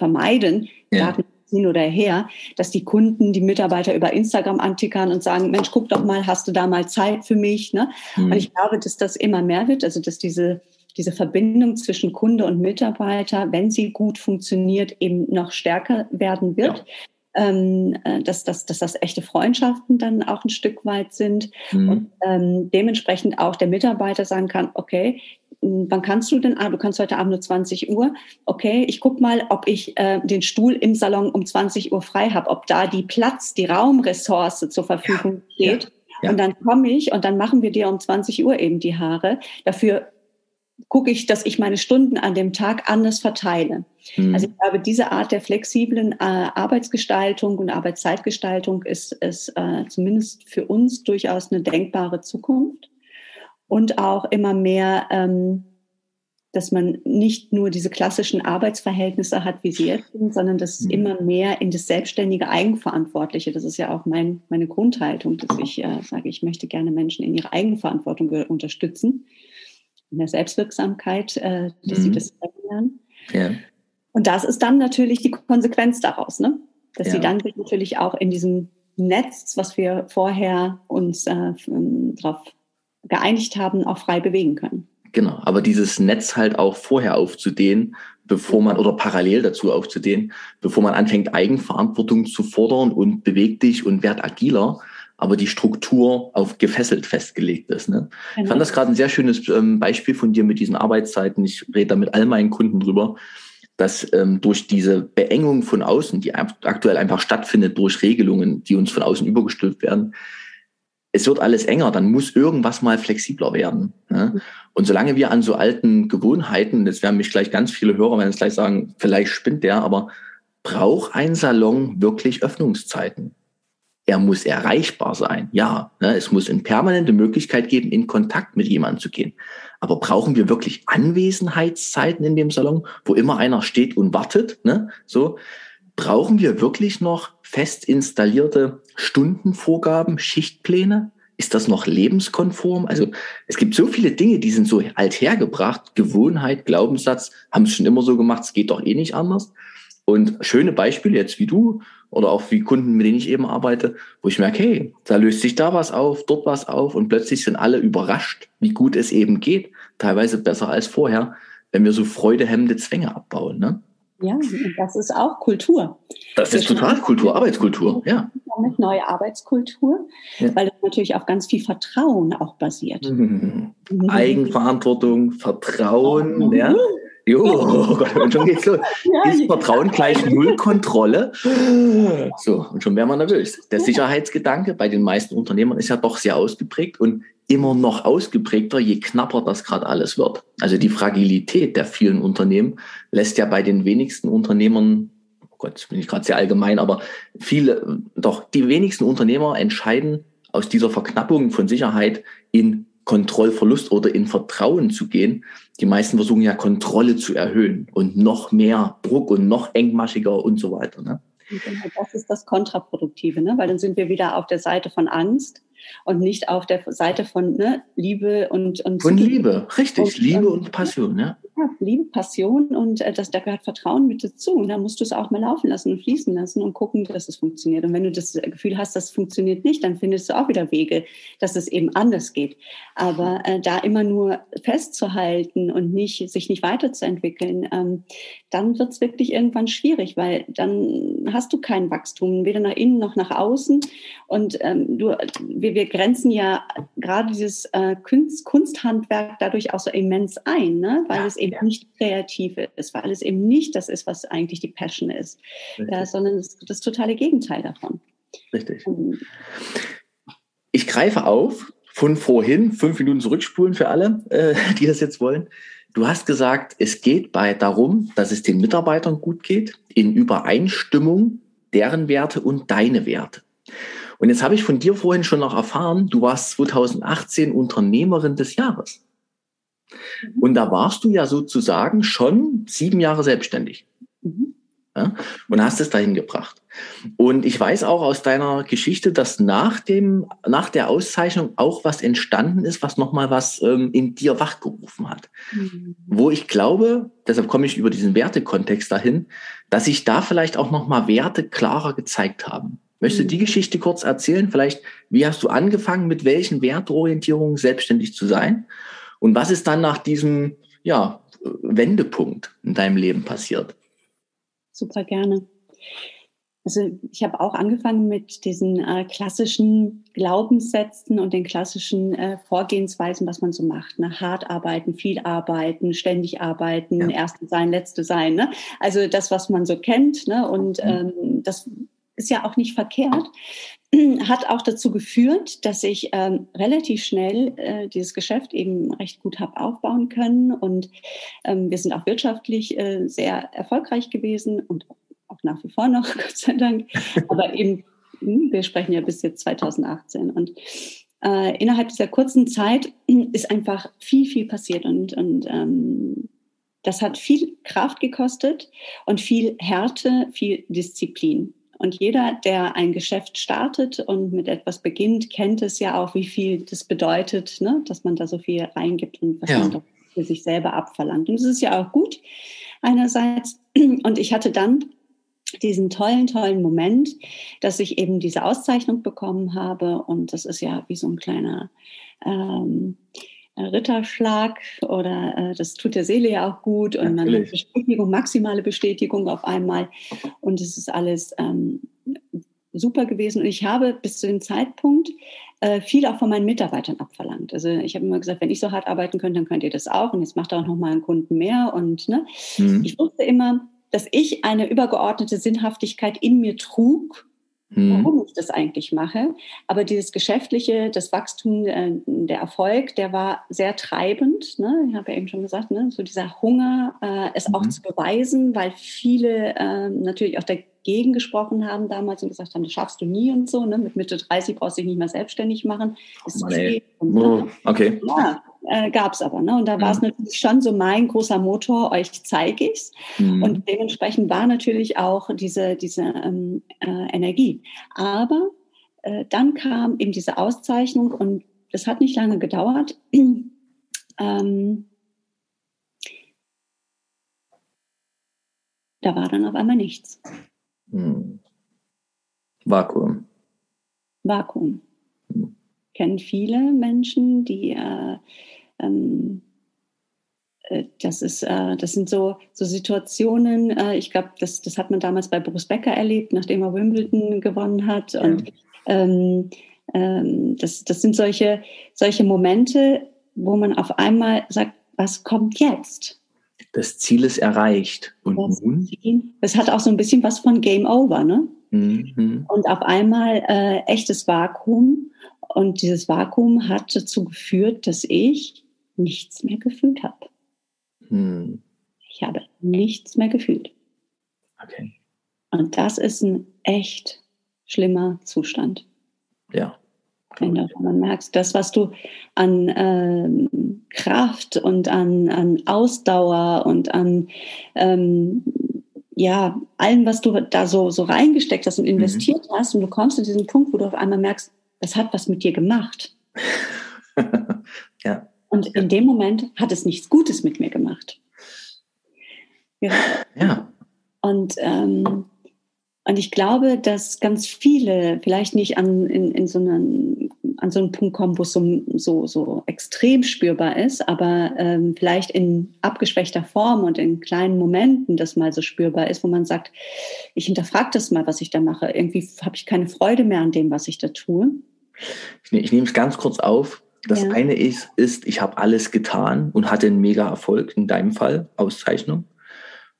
vermeiden, ja. Daten hin oder her, dass die Kunden die Mitarbeiter über Instagram antickern und sagen, Mensch, guck doch mal, hast du da mal Zeit für mich? Ne? Mhm. Und ich glaube, dass das immer mehr wird, also dass diese, diese Verbindung zwischen Kunde und Mitarbeiter, wenn sie gut funktioniert, eben noch stärker werden wird. Ja. Ähm, äh, dass, dass, dass das echte Freundschaften dann auch ein Stück weit sind mhm. und ähm, dementsprechend auch der Mitarbeiter sagen kann, okay, wann kannst du denn? Ah, du kannst heute Abend nur 20 Uhr. Okay, ich guck mal, ob ich äh, den Stuhl im Salon um 20 Uhr frei habe, ob da die Platz, die Raumressource zur Verfügung ja, steht. Ja, ja. Und dann komme ich und dann machen wir dir um 20 Uhr eben die Haare. Dafür gucke ich, dass ich meine Stunden an dem Tag anders verteile. Mhm. Also ich glaube, diese Art der flexiblen äh, Arbeitsgestaltung und Arbeitszeitgestaltung ist, ist äh, zumindest für uns durchaus eine denkbare Zukunft und auch immer mehr, ähm, dass man nicht nur diese klassischen Arbeitsverhältnisse hat, wie sie jetzt sind, sondern dass es mhm. immer mehr in das selbstständige Eigenverantwortliche, das ist ja auch mein, meine Grundhaltung, dass ich äh, sage, ich möchte gerne Menschen in ihrer Eigenverantwortung unterstützen, in der Selbstwirksamkeit, äh, dass mhm. sie das lernen. Ja. Und das ist dann natürlich die Konsequenz daraus, ne? dass ja. sie dann sich natürlich auch in diesem Netz, was wir vorher uns äh, darauf geeinigt haben, auch frei bewegen können. Genau, aber dieses Netz halt auch vorher aufzudehnen, bevor man oder parallel dazu aufzudehnen, bevor man anfängt, Eigenverantwortung zu fordern und bewegt dich und werd agiler, aber die Struktur auf gefesselt festgelegt ist. Ne? Genau. Ich fand das gerade ein sehr schönes ähm, Beispiel von dir mit diesen Arbeitszeiten. Ich rede da mit all meinen Kunden drüber, dass ähm, durch diese Beengung von außen, die aktuell einfach stattfindet durch Regelungen, die uns von außen übergestülpt werden, es wird alles enger, dann muss irgendwas mal flexibler werden. Ne? Mhm. Und solange wir an so alten Gewohnheiten, das werden mich gleich ganz viele Hörer, wenn es gleich sagen, vielleicht spinnt der, aber braucht ein Salon wirklich Öffnungszeiten? Er muss erreichbar sein. Ja, ne, es muss eine permanente Möglichkeit geben, in Kontakt mit jemandem zu gehen. Aber brauchen wir wirklich Anwesenheitszeiten in dem Salon, wo immer einer steht und wartet? Ne? So brauchen wir wirklich noch fest installierte Stundenvorgaben, Schichtpläne? Ist das noch lebenskonform? Also es gibt so viele Dinge, die sind so althergebracht. Gewohnheit, Glaubenssatz, haben es schon immer so gemacht, es geht doch eh nicht anders. Und schöne Beispiele jetzt wie du oder auch wie Kunden, mit denen ich eben arbeite, wo ich merke, hey, da löst sich da was auf, dort was auf und plötzlich sind alle überrascht, wie gut es eben geht. Teilweise besser als vorher, wenn wir so freudehemmende Zwänge abbauen. Ne? Ja, das ist auch Kultur. Das ist total Kultur, Arbeitskultur, ja. Damit neue Arbeitskultur, ja. weil das natürlich auf ganz viel Vertrauen auch basiert. Mhm. Mhm. Eigenverantwortung, Vertrauen, mhm. ja. Jo, oh und schon geht's los. [LAUGHS] Ja, ist Vertrauen gleich Null Kontrolle. [LAUGHS] So, und schon wäre man nervös. Der Sicherheitsgedanke bei den meisten Unternehmern ist ja doch sehr ausgeprägt und immer noch ausgeprägter, je knapper das gerade alles wird. Also die Fragilität der vielen Unternehmen lässt ja bei den wenigsten Unternehmern, oh Gott, bin ich gerade sehr allgemein, aber viele, doch die wenigsten Unternehmer entscheiden aus dieser Verknappung von Sicherheit in Kontrollverlust oder in Vertrauen zu gehen. Die meisten versuchen ja Kontrolle zu erhöhen und noch mehr Druck und noch engmaschiger und so weiter. Ne? Das ist das Kontraproduktive, ne? weil dann sind wir wieder auf der Seite von Angst und nicht auf der Seite von ne, Liebe und, und von Liebe, richtig, und, Liebe und Passion, ja. Ja, Liebe, Passion und äh, das, da gehört Vertrauen mit dazu. Und da musst du es auch mal laufen lassen und fließen lassen und gucken, dass es funktioniert. Und wenn du das Gefühl hast, das funktioniert nicht, dann findest du auch wieder Wege, dass es eben anders geht. Aber äh, da immer nur festzuhalten und nicht, sich nicht weiterzuentwickeln, ähm, dann wird es wirklich irgendwann schwierig, weil dann hast du kein Wachstum, weder nach innen noch nach außen. Und ähm, du, wir, wir grenzen ja gerade dieses äh, Kunst, Kunsthandwerk dadurch auch so immens ein, ne? weil ja, es eben ja. nicht kreativ ist, weil es eben nicht das ist, was eigentlich die Passion ist, ja, sondern das, das totale Gegenteil davon. Richtig. Ich greife auf von vorhin, fünf Minuten zurückspulen für alle, äh, die das jetzt wollen. Du hast gesagt, es geht bei darum, dass es den Mitarbeitern gut geht, in Übereinstimmung deren Werte und deine Werte. Und jetzt habe ich von dir vorhin schon noch erfahren, du warst 2018 Unternehmerin des Jahres. Mhm. Und da warst du ja sozusagen schon sieben Jahre selbstständig. Mhm. Ja, und hast es dahin gebracht. Und ich weiß auch aus deiner Geschichte, dass nach dem, nach der Auszeichnung auch was entstanden ist, was nochmal was ähm, in dir wachgerufen hat. Mhm. Wo ich glaube, deshalb komme ich über diesen Wertekontext dahin, dass sich da vielleicht auch nochmal Werte klarer gezeigt haben. Möchtest du die Geschichte kurz erzählen? Vielleicht, wie hast du angefangen, mit welchen Wertorientierungen selbstständig zu sein? Und was ist dann nach diesem, ja, Wendepunkt in deinem Leben passiert? Super gerne. Also ich habe auch angefangen mit diesen äh, klassischen Glaubenssätzen und den klassischen äh, Vorgehensweisen, was man so macht. Ne? Hart arbeiten, viel arbeiten, ständig arbeiten, ja. Erste sein, Letzte sein. Ne? Also das, was man so kennt. Ne? Und mhm. ähm, das ist ja auch nicht verkehrt, [CLEARS THROAT] hat auch dazu geführt, dass ich ähm, relativ schnell äh, dieses Geschäft eben recht gut habe aufbauen können. Und ähm, wir sind auch wirtschaftlich äh, sehr erfolgreich gewesen und auch nach wie vor noch, [LAUGHS] Gott sei Dank. Aber eben, hm, wir sprechen ja bis jetzt 2018. Und äh, innerhalb dieser kurzen Zeit ist einfach viel, viel passiert und, und ähm, das hat viel Kraft gekostet und viel Härte, viel Disziplin. Und jeder, der ein Geschäft startet und mit etwas beginnt, kennt es ja auch, wie viel das bedeutet, ne? dass man da so viel reingibt und was ja. man für sich selber abverlangt. Und das ist ja auch gut einerseits. Und ich hatte dann diesen tollen, tollen Moment, dass ich eben diese Auszeichnung bekommen habe. Und das ist ja wie so ein kleiner ähm, Ritterschlag oder äh, das tut der Seele ja auch gut und Natürlich. man hat Bestätigung, maximale Bestätigung auf einmal und es ist alles ähm, super gewesen und ich habe bis zu dem Zeitpunkt äh, viel auch von meinen Mitarbeitern abverlangt. Also ich habe immer gesagt, wenn ich so hart arbeiten könnte, dann könnt ihr das auch und jetzt macht auch noch mal einen Kunden mehr und ne, mhm. ich wusste immer, dass ich eine übergeordnete Sinnhaftigkeit in mir trug. Warum ich das eigentlich mache. Aber dieses Geschäftliche, das Wachstum, äh, der Erfolg, der war sehr treibend. Ne? Ich habe ja eben schon gesagt, ne? so dieser Hunger, äh, es mhm. auch zu beweisen, weil viele äh, natürlich auch dagegen gesprochen haben damals und gesagt haben, das schaffst du nie und so. Ne? Mit Mitte 30 brauchst du dich nicht mehr selbstständig machen. Das ist oh, okay. Ja, äh, gab es aber. Ne? Und da mhm. war es natürlich schon so mein großer Motor, euch zeige ich's. Mhm. Und dementsprechend war natürlich auch diese, diese ähm, äh, Energie. Aber äh, dann kam eben diese Auszeichnung und das hat nicht lange gedauert. [CLEARS THROAT] ähm, da war dann auf einmal nichts. Mhm. Vakuum. Vakuum. Mhm kennen viele Menschen, die äh, ähm, äh, das ist, äh, das sind so, so Situationen, äh, ich glaube, das, das hat man damals bei Boris Becker erlebt, nachdem er Wimbledon gewonnen hat. Ja. Und ähm, ähm, das, das sind solche, solche Momente, wo man auf einmal sagt, was kommt jetzt? Das Ziel ist erreicht. Und das, nun? das hat auch so ein bisschen was von Game Over, ne? Mhm. Und auf einmal äh, echtes Vakuum. Und dieses Vakuum hat dazu geführt, dass ich nichts mehr gefühlt habe. Hm. Ich habe nichts mehr gefühlt. Okay. Und das ist ein echt schlimmer Zustand. Ja. Wenn du, man merkt, das, was du an ähm, Kraft und an, an Ausdauer und an ähm, ja, allem, was du da so, so reingesteckt hast und mhm. investiert mhm. hast, und du kommst zu diesem Punkt, wo du auf einmal merkst, das hat was mit dir gemacht. [LAUGHS] ja. Und in dem Moment hat es nichts Gutes mit mir gemacht. Ja. ja. Und, ähm, und ich glaube, dass ganz viele vielleicht nicht an, in, in so einen, an so einen Punkt kommen, wo es so, so, so extrem spürbar ist, aber ähm, vielleicht in abgeschwächter Form und in kleinen Momenten das mal so spürbar ist, wo man sagt, ich hinterfrage das mal, was ich da mache. Irgendwie habe ich keine Freude mehr an dem, was ich da tue. Ich, ne, ich nehme es ganz kurz auf. Das ja. eine ist, ist, ich habe alles getan und hatte einen mega Erfolg, in deinem Fall, Auszeichnung.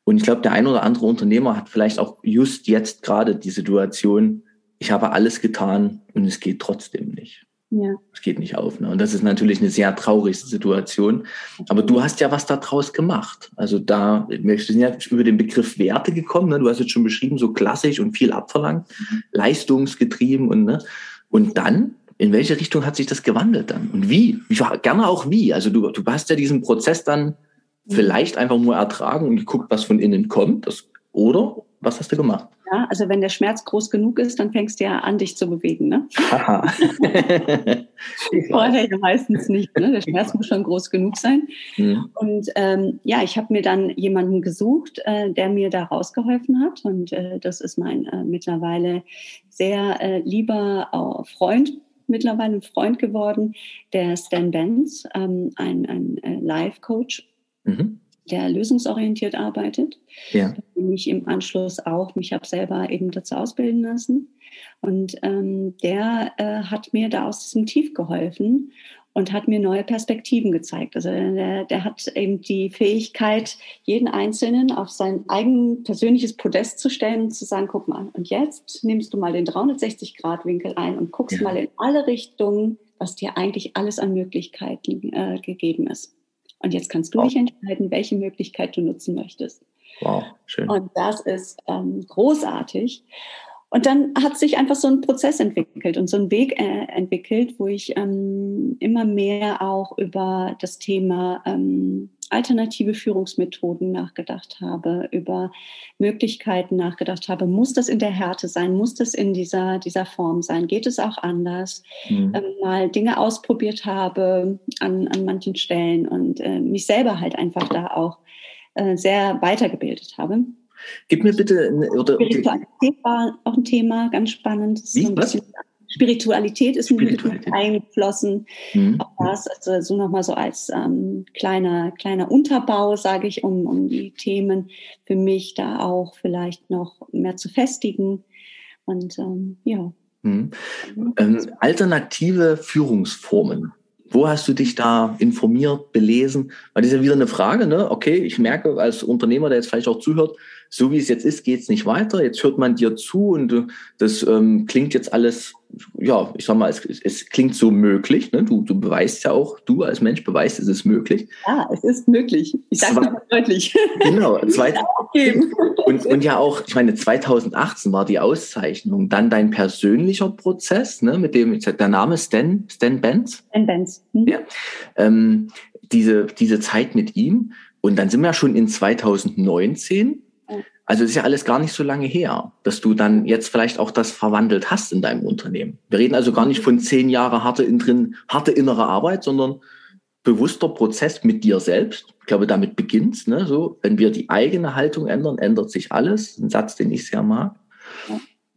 Und ich glaube, der ein oder andere Unternehmer hat vielleicht auch just jetzt gerade die Situation, ich habe alles getan und es geht trotzdem nicht. Ja. Es geht nicht auf. Ne? Und das ist natürlich eine sehr traurige Situation. Aber du hast ja was daraus gemacht. Also da, wir sind ja über den Begriff Werte gekommen. Ne? Du hast jetzt schon beschrieben, so klassisch und viel abverlangt, mhm. leistungsgetrieben und, ne? und dann in welche Richtung hat sich das gewandelt dann? Und wie? Gerne auch wie. Also du, du hast ja diesen Prozess dann mhm. vielleicht einfach nur ertragen und geguckt, was von innen kommt. Das, oder was hast du gemacht? Ja, also wenn der Schmerz groß genug ist, dann fängst du ja an, dich zu bewegen. Ne? [LAUGHS] Vorher ja meistens nicht. Ne? Der Schmerz muss schon groß genug sein. Mhm. Und ähm, ja, ich habe mir dann jemanden gesucht, äh, der mir da rausgeholfen hat. Und äh, das ist mein äh, mittlerweile sehr äh, lieber äh, Freund, mittlerweile ein Freund geworden, der Stan Benz, ähm, ein, ein äh, Life-Coach, mhm. der lösungsorientiert arbeitet. Ja. Ich im Anschluss auch, mich habe selber eben dazu ausbilden lassen. Und ähm, der äh, hat mir da aus diesem Tief geholfen und hat mir neue Perspektiven gezeigt. Also der, der hat eben die Fähigkeit, jeden Einzelnen auf sein eigen persönliches Podest zu stellen und zu sagen, guck mal, und jetzt nimmst du mal den 360-Grad-Winkel ein und guckst ja. mal in alle Richtungen, was dir eigentlich alles an Möglichkeiten äh, gegeben ist. Und jetzt kannst du wow. dich entscheiden, welche Möglichkeit du nutzen möchtest. Wow, schön. Und das ist ähm, großartig. Und dann hat sich einfach so ein Prozess entwickelt und so ein Weg äh, entwickelt, wo ich ähm, immer mehr auch über das Thema ähm, alternative Führungsmethoden nachgedacht habe, über Möglichkeiten nachgedacht habe. Muss das in der Härte sein? Muss das in dieser, dieser Form sein? Geht es auch anders? Mhm. Ähm, mal Dinge ausprobiert habe an, an manchen Stellen und äh, mich selber halt einfach da auch äh, sehr weitergebildet habe. Gib mir bitte. Oder, Spiritualität war auch ein Thema, ganz spannend. Wie, was? Spiritualität ist Spiritualität. mit eingeflossen. Mhm. Auch das, also so nochmal so als ähm, kleiner, kleiner Unterbau, sage ich, um, um die Themen für mich da auch vielleicht noch mehr zu festigen. Und ähm, ja. Mhm. Ähm, alternative Führungsformen. Wo hast du dich da informiert, belesen? Weil das ist ja wieder eine Frage, ne? Okay, ich merke als Unternehmer, der jetzt vielleicht auch zuhört, so wie es jetzt ist, geht es nicht weiter. Jetzt hört man dir zu und äh, das ähm, klingt jetzt alles, ja, ich sag mal, es, es klingt so möglich. Ne? Du, du beweist ja auch, du als Mensch beweist, es ist möglich. Ja, es ist möglich. Ich sage mal deutlich. Genau, [LAUGHS] und, und ja auch, ich meine, 2018 war die Auszeichnung, dann dein persönlicher Prozess, ne, mit dem, der Name Stan, Stan Benz. Stan Benz. Mhm. Ja. Ähm, diese, diese Zeit mit ihm. Und dann sind wir schon in 2019. Also ist ja alles gar nicht so lange her, dass du dann jetzt vielleicht auch das verwandelt hast in deinem Unternehmen. Wir reden also gar nicht von zehn Jahre harte, drin, harte innere Arbeit, sondern bewusster Prozess mit dir selbst. Ich glaube, damit beginnt ne? So, wenn wir die eigene Haltung ändern, ändert sich alles. Ein Satz, den ich sehr mag.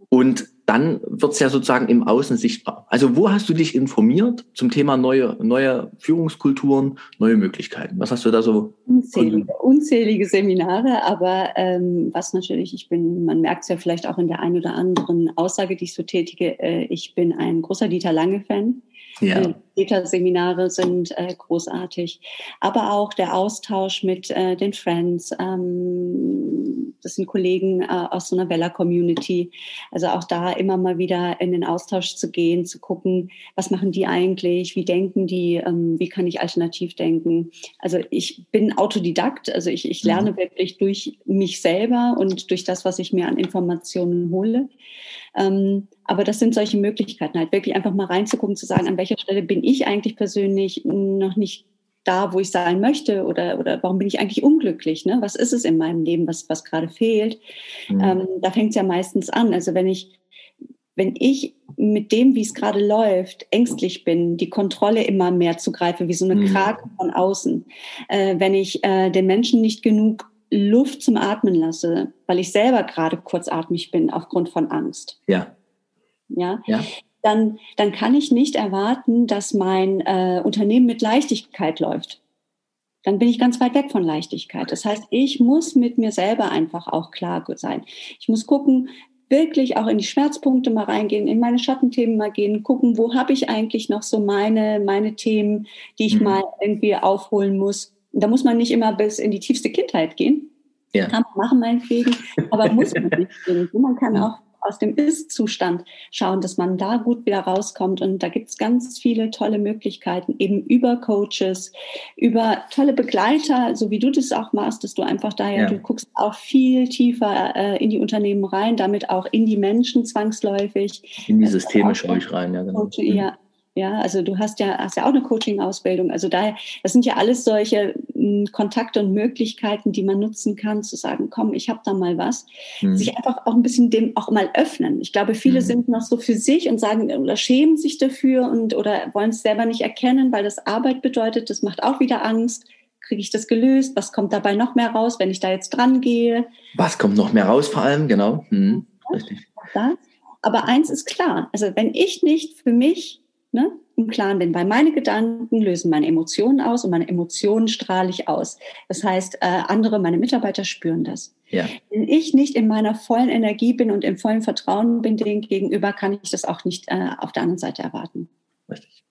Und dann wird es ja sozusagen im Außen sichtbar. Also wo hast du dich informiert zum Thema neue, neue Führungskulturen, neue Möglichkeiten? Was hast du da so? Unzählige, unzählige Seminare, aber ähm, was natürlich, ich bin, man merkt es ja vielleicht auch in der einen oder anderen Aussage, die ich so tätige, äh, ich bin ein großer Dieter Lange-Fan. Ja. Seminare sind äh, großartig. Aber auch der Austausch mit äh, den Friends. Ähm, das sind Kollegen äh, aus so einer Vella-Community. Also auch da immer mal wieder in den Austausch zu gehen, zu gucken, was machen die eigentlich, wie denken die, ähm, wie kann ich alternativ denken. Also ich bin Autodidakt, also ich, ich lerne mhm. wirklich durch mich selber und durch das, was ich mir an Informationen hole. Ähm, aber das sind solche Möglichkeiten, halt wirklich einfach mal reinzugucken, zu sagen, an welcher Stelle bin ich eigentlich persönlich noch nicht da, wo ich sein möchte oder, oder warum bin ich eigentlich unglücklich? Ne? Was ist es in meinem Leben, was, was gerade fehlt? Mhm. Ähm, da fängt es ja meistens an. Also wenn ich, wenn ich mit dem, wie es gerade läuft, ängstlich bin, die Kontrolle immer mehr zugreife, wie so eine mhm. Krake von außen, äh, wenn ich äh, den Menschen nicht genug Luft zum Atmen lasse, weil ich selber gerade kurzatmig bin aufgrund von Angst. Ja. Ja. ja. Dann, dann kann ich nicht erwarten, dass mein äh, Unternehmen mit Leichtigkeit läuft. Dann bin ich ganz weit weg von Leichtigkeit. Das heißt, ich muss mit mir selber einfach auch klar sein. Ich muss gucken, wirklich auch in die Schmerzpunkte mal reingehen, in meine Schattenthemen mal gehen, gucken, wo habe ich eigentlich noch so meine, meine Themen, die ich mhm. mal irgendwie aufholen muss da muss man nicht immer bis in die tiefste Kindheit gehen. Ja. Kann man machen, meinetwegen, aber muss man nicht. Gehen. [LAUGHS] Man kann auch aus dem Ist-Zustand schauen, dass man da gut wieder rauskommt. Und da gibt es ganz viele tolle Möglichkeiten, eben über Coaches, über tolle Begleiter, so wie du das auch machst, dass du einfach daher, ja. du guckst auch viel tiefer äh, in die Unternehmen rein, damit auch in die Menschen zwangsläufig. In die Systeme schaue ich rein, ja. Genau. Coach, ja, ja, also du hast ja, hast ja auch eine Coaching-Ausbildung. Also daher, das sind ja alles solche Kontakte und Möglichkeiten, die man nutzen kann, zu sagen, komm, ich habe da mal was. Mhm. Sich einfach auch ein bisschen dem auch mal öffnen. Ich glaube, viele mhm. sind noch so für sich und sagen oder schämen sich dafür und oder wollen es selber nicht erkennen, weil das Arbeit bedeutet, das macht auch wieder Angst. Kriege ich das gelöst? Was kommt dabei noch mehr raus, wenn ich da jetzt dran gehe? Was kommt noch mehr raus vor allem, genau. Mhm. Richtig. Aber eins ist klar, also wenn ich nicht für mich ne, im Klaren bin, weil meine Gedanken lösen meine Emotionen aus und meine Emotionen strahle ich aus. Das heißt, äh, andere, meine Mitarbeiter spüren das. Ja. Wenn ich nicht in meiner vollen Energie bin und im vollen Vertrauen bin denen gegenüber, kann ich das auch nicht äh, auf der anderen Seite erwarten. Richtig.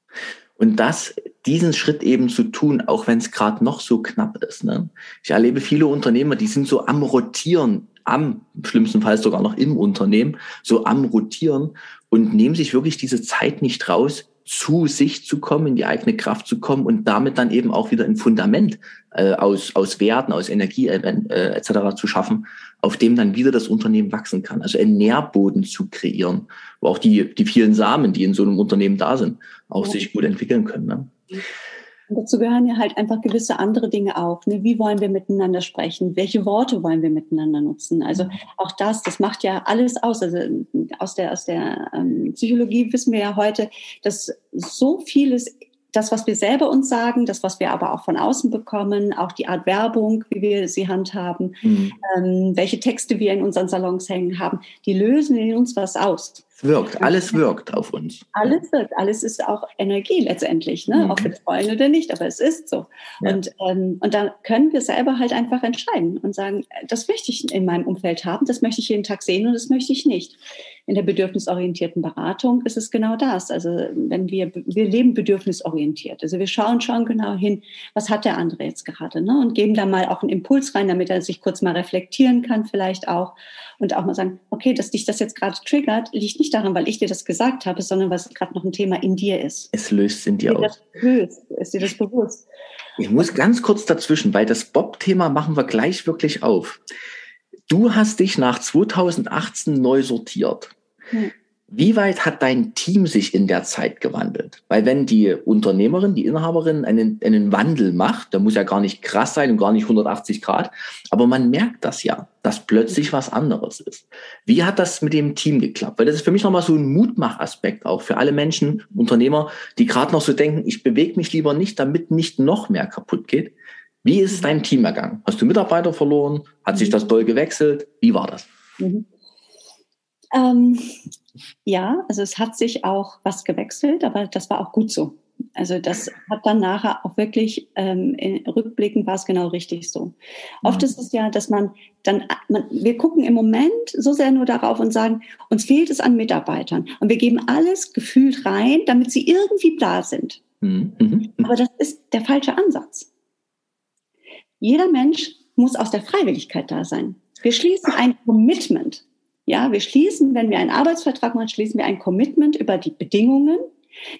Und das, diesen Schritt eben zu tun, auch wenn es gerade noch so knapp ist. Ne? Ich erlebe viele Unternehmer, die sind so am Rotieren, am schlimmsten Fall sogar noch im Unternehmen, so am Rotieren und nehmen sich wirklich diese Zeit nicht raus, zu sich zu kommen, in die eigene Kraft zu kommen und damit dann eben auch wieder ein Fundament äh, aus, aus Werten, aus Energie äh, äh etc. zu schaffen, auf dem dann wieder das Unternehmen wachsen kann. Also einen Nährboden zu kreieren, wo auch die, die vielen Samen, die in so einem Unternehmen da sind, auch ja. sich gut entwickeln können. Ne? Und dazu gehören ja halt einfach gewisse andere Dinge auch. Ne? Wie wollen wir miteinander sprechen? Welche Worte wollen wir miteinander nutzen? Also auch das, das macht ja alles aus. Also aus der, aus der ähm, Psychologie wissen wir ja heute, dass so vieles das, was wir selber uns sagen, das, was wir aber auch von außen bekommen, auch die Art Werbung, wie wir sie handhaben, mhm. ähm, welche Texte wir in unseren Salons hängen haben, die lösen in uns was aus. Wirkt, alles wirkt auf uns. Alles wirkt, alles ist auch Energie letztendlich, ne? Mhm. ob wir wollen oder nicht, aber es ist so. Ja. Und, ähm, und da können wir selber halt einfach entscheiden und sagen, das möchte ich in meinem Umfeld haben, das möchte ich jeden Tag sehen und das möchte ich nicht. In der bedürfnisorientierten Beratung ist es genau das. Also wenn wir, wir leben bedürfnisorientiert. Also wir schauen schon genau hin, was hat der andere jetzt gerade, ne? Und geben da mal auch einen Impuls rein, damit er sich kurz mal reflektieren kann, vielleicht auch. Und auch mal sagen, okay, dass dich das jetzt gerade triggert, liegt nicht daran, weil ich dir das gesagt habe, sondern weil es gerade noch ein Thema in dir ist. Es löst in dir aus. Löst, ist dir das bewusst? Ich muss ganz kurz dazwischen, weil das Bob-Thema machen wir gleich wirklich auf. Du hast dich nach 2018 neu sortiert. Hm. Wie weit hat dein Team sich in der Zeit gewandelt? Weil wenn die Unternehmerin, die Inhaberin einen, einen Wandel macht, der muss ja gar nicht krass sein und gar nicht 180 Grad, aber man merkt das ja, dass plötzlich was anderes ist. Wie hat das mit dem Team geklappt? Weil das ist für mich nochmal so ein Mutmachaspekt auch für alle Menschen, Unternehmer, die gerade noch so denken, ich bewege mich lieber nicht, damit nicht noch mehr kaputt geht. Wie ist es deinem Team ergangen? Hast du Mitarbeiter verloren? Hat sich das doll gewechselt? Wie war das? Mhm. Ähm, ja, also es hat sich auch was gewechselt, aber das war auch gut so. Also das hat dann nachher auch wirklich, ähm, in, rückblickend war es genau richtig so. Oft ist es ja, dass man dann, man, wir gucken im Moment so sehr nur darauf und sagen, uns fehlt es an Mitarbeitern. Und wir geben alles gefühlt rein, damit sie irgendwie da sind. Mhm. mhm. Aber das ist der falsche Ansatz. Jeder Mensch muss aus der Freiwilligkeit da sein. Wir schließen ein Commitment. Ja, wir schließen, wenn wir einen Arbeitsvertrag machen, schließen wir ein Commitment über die Bedingungen.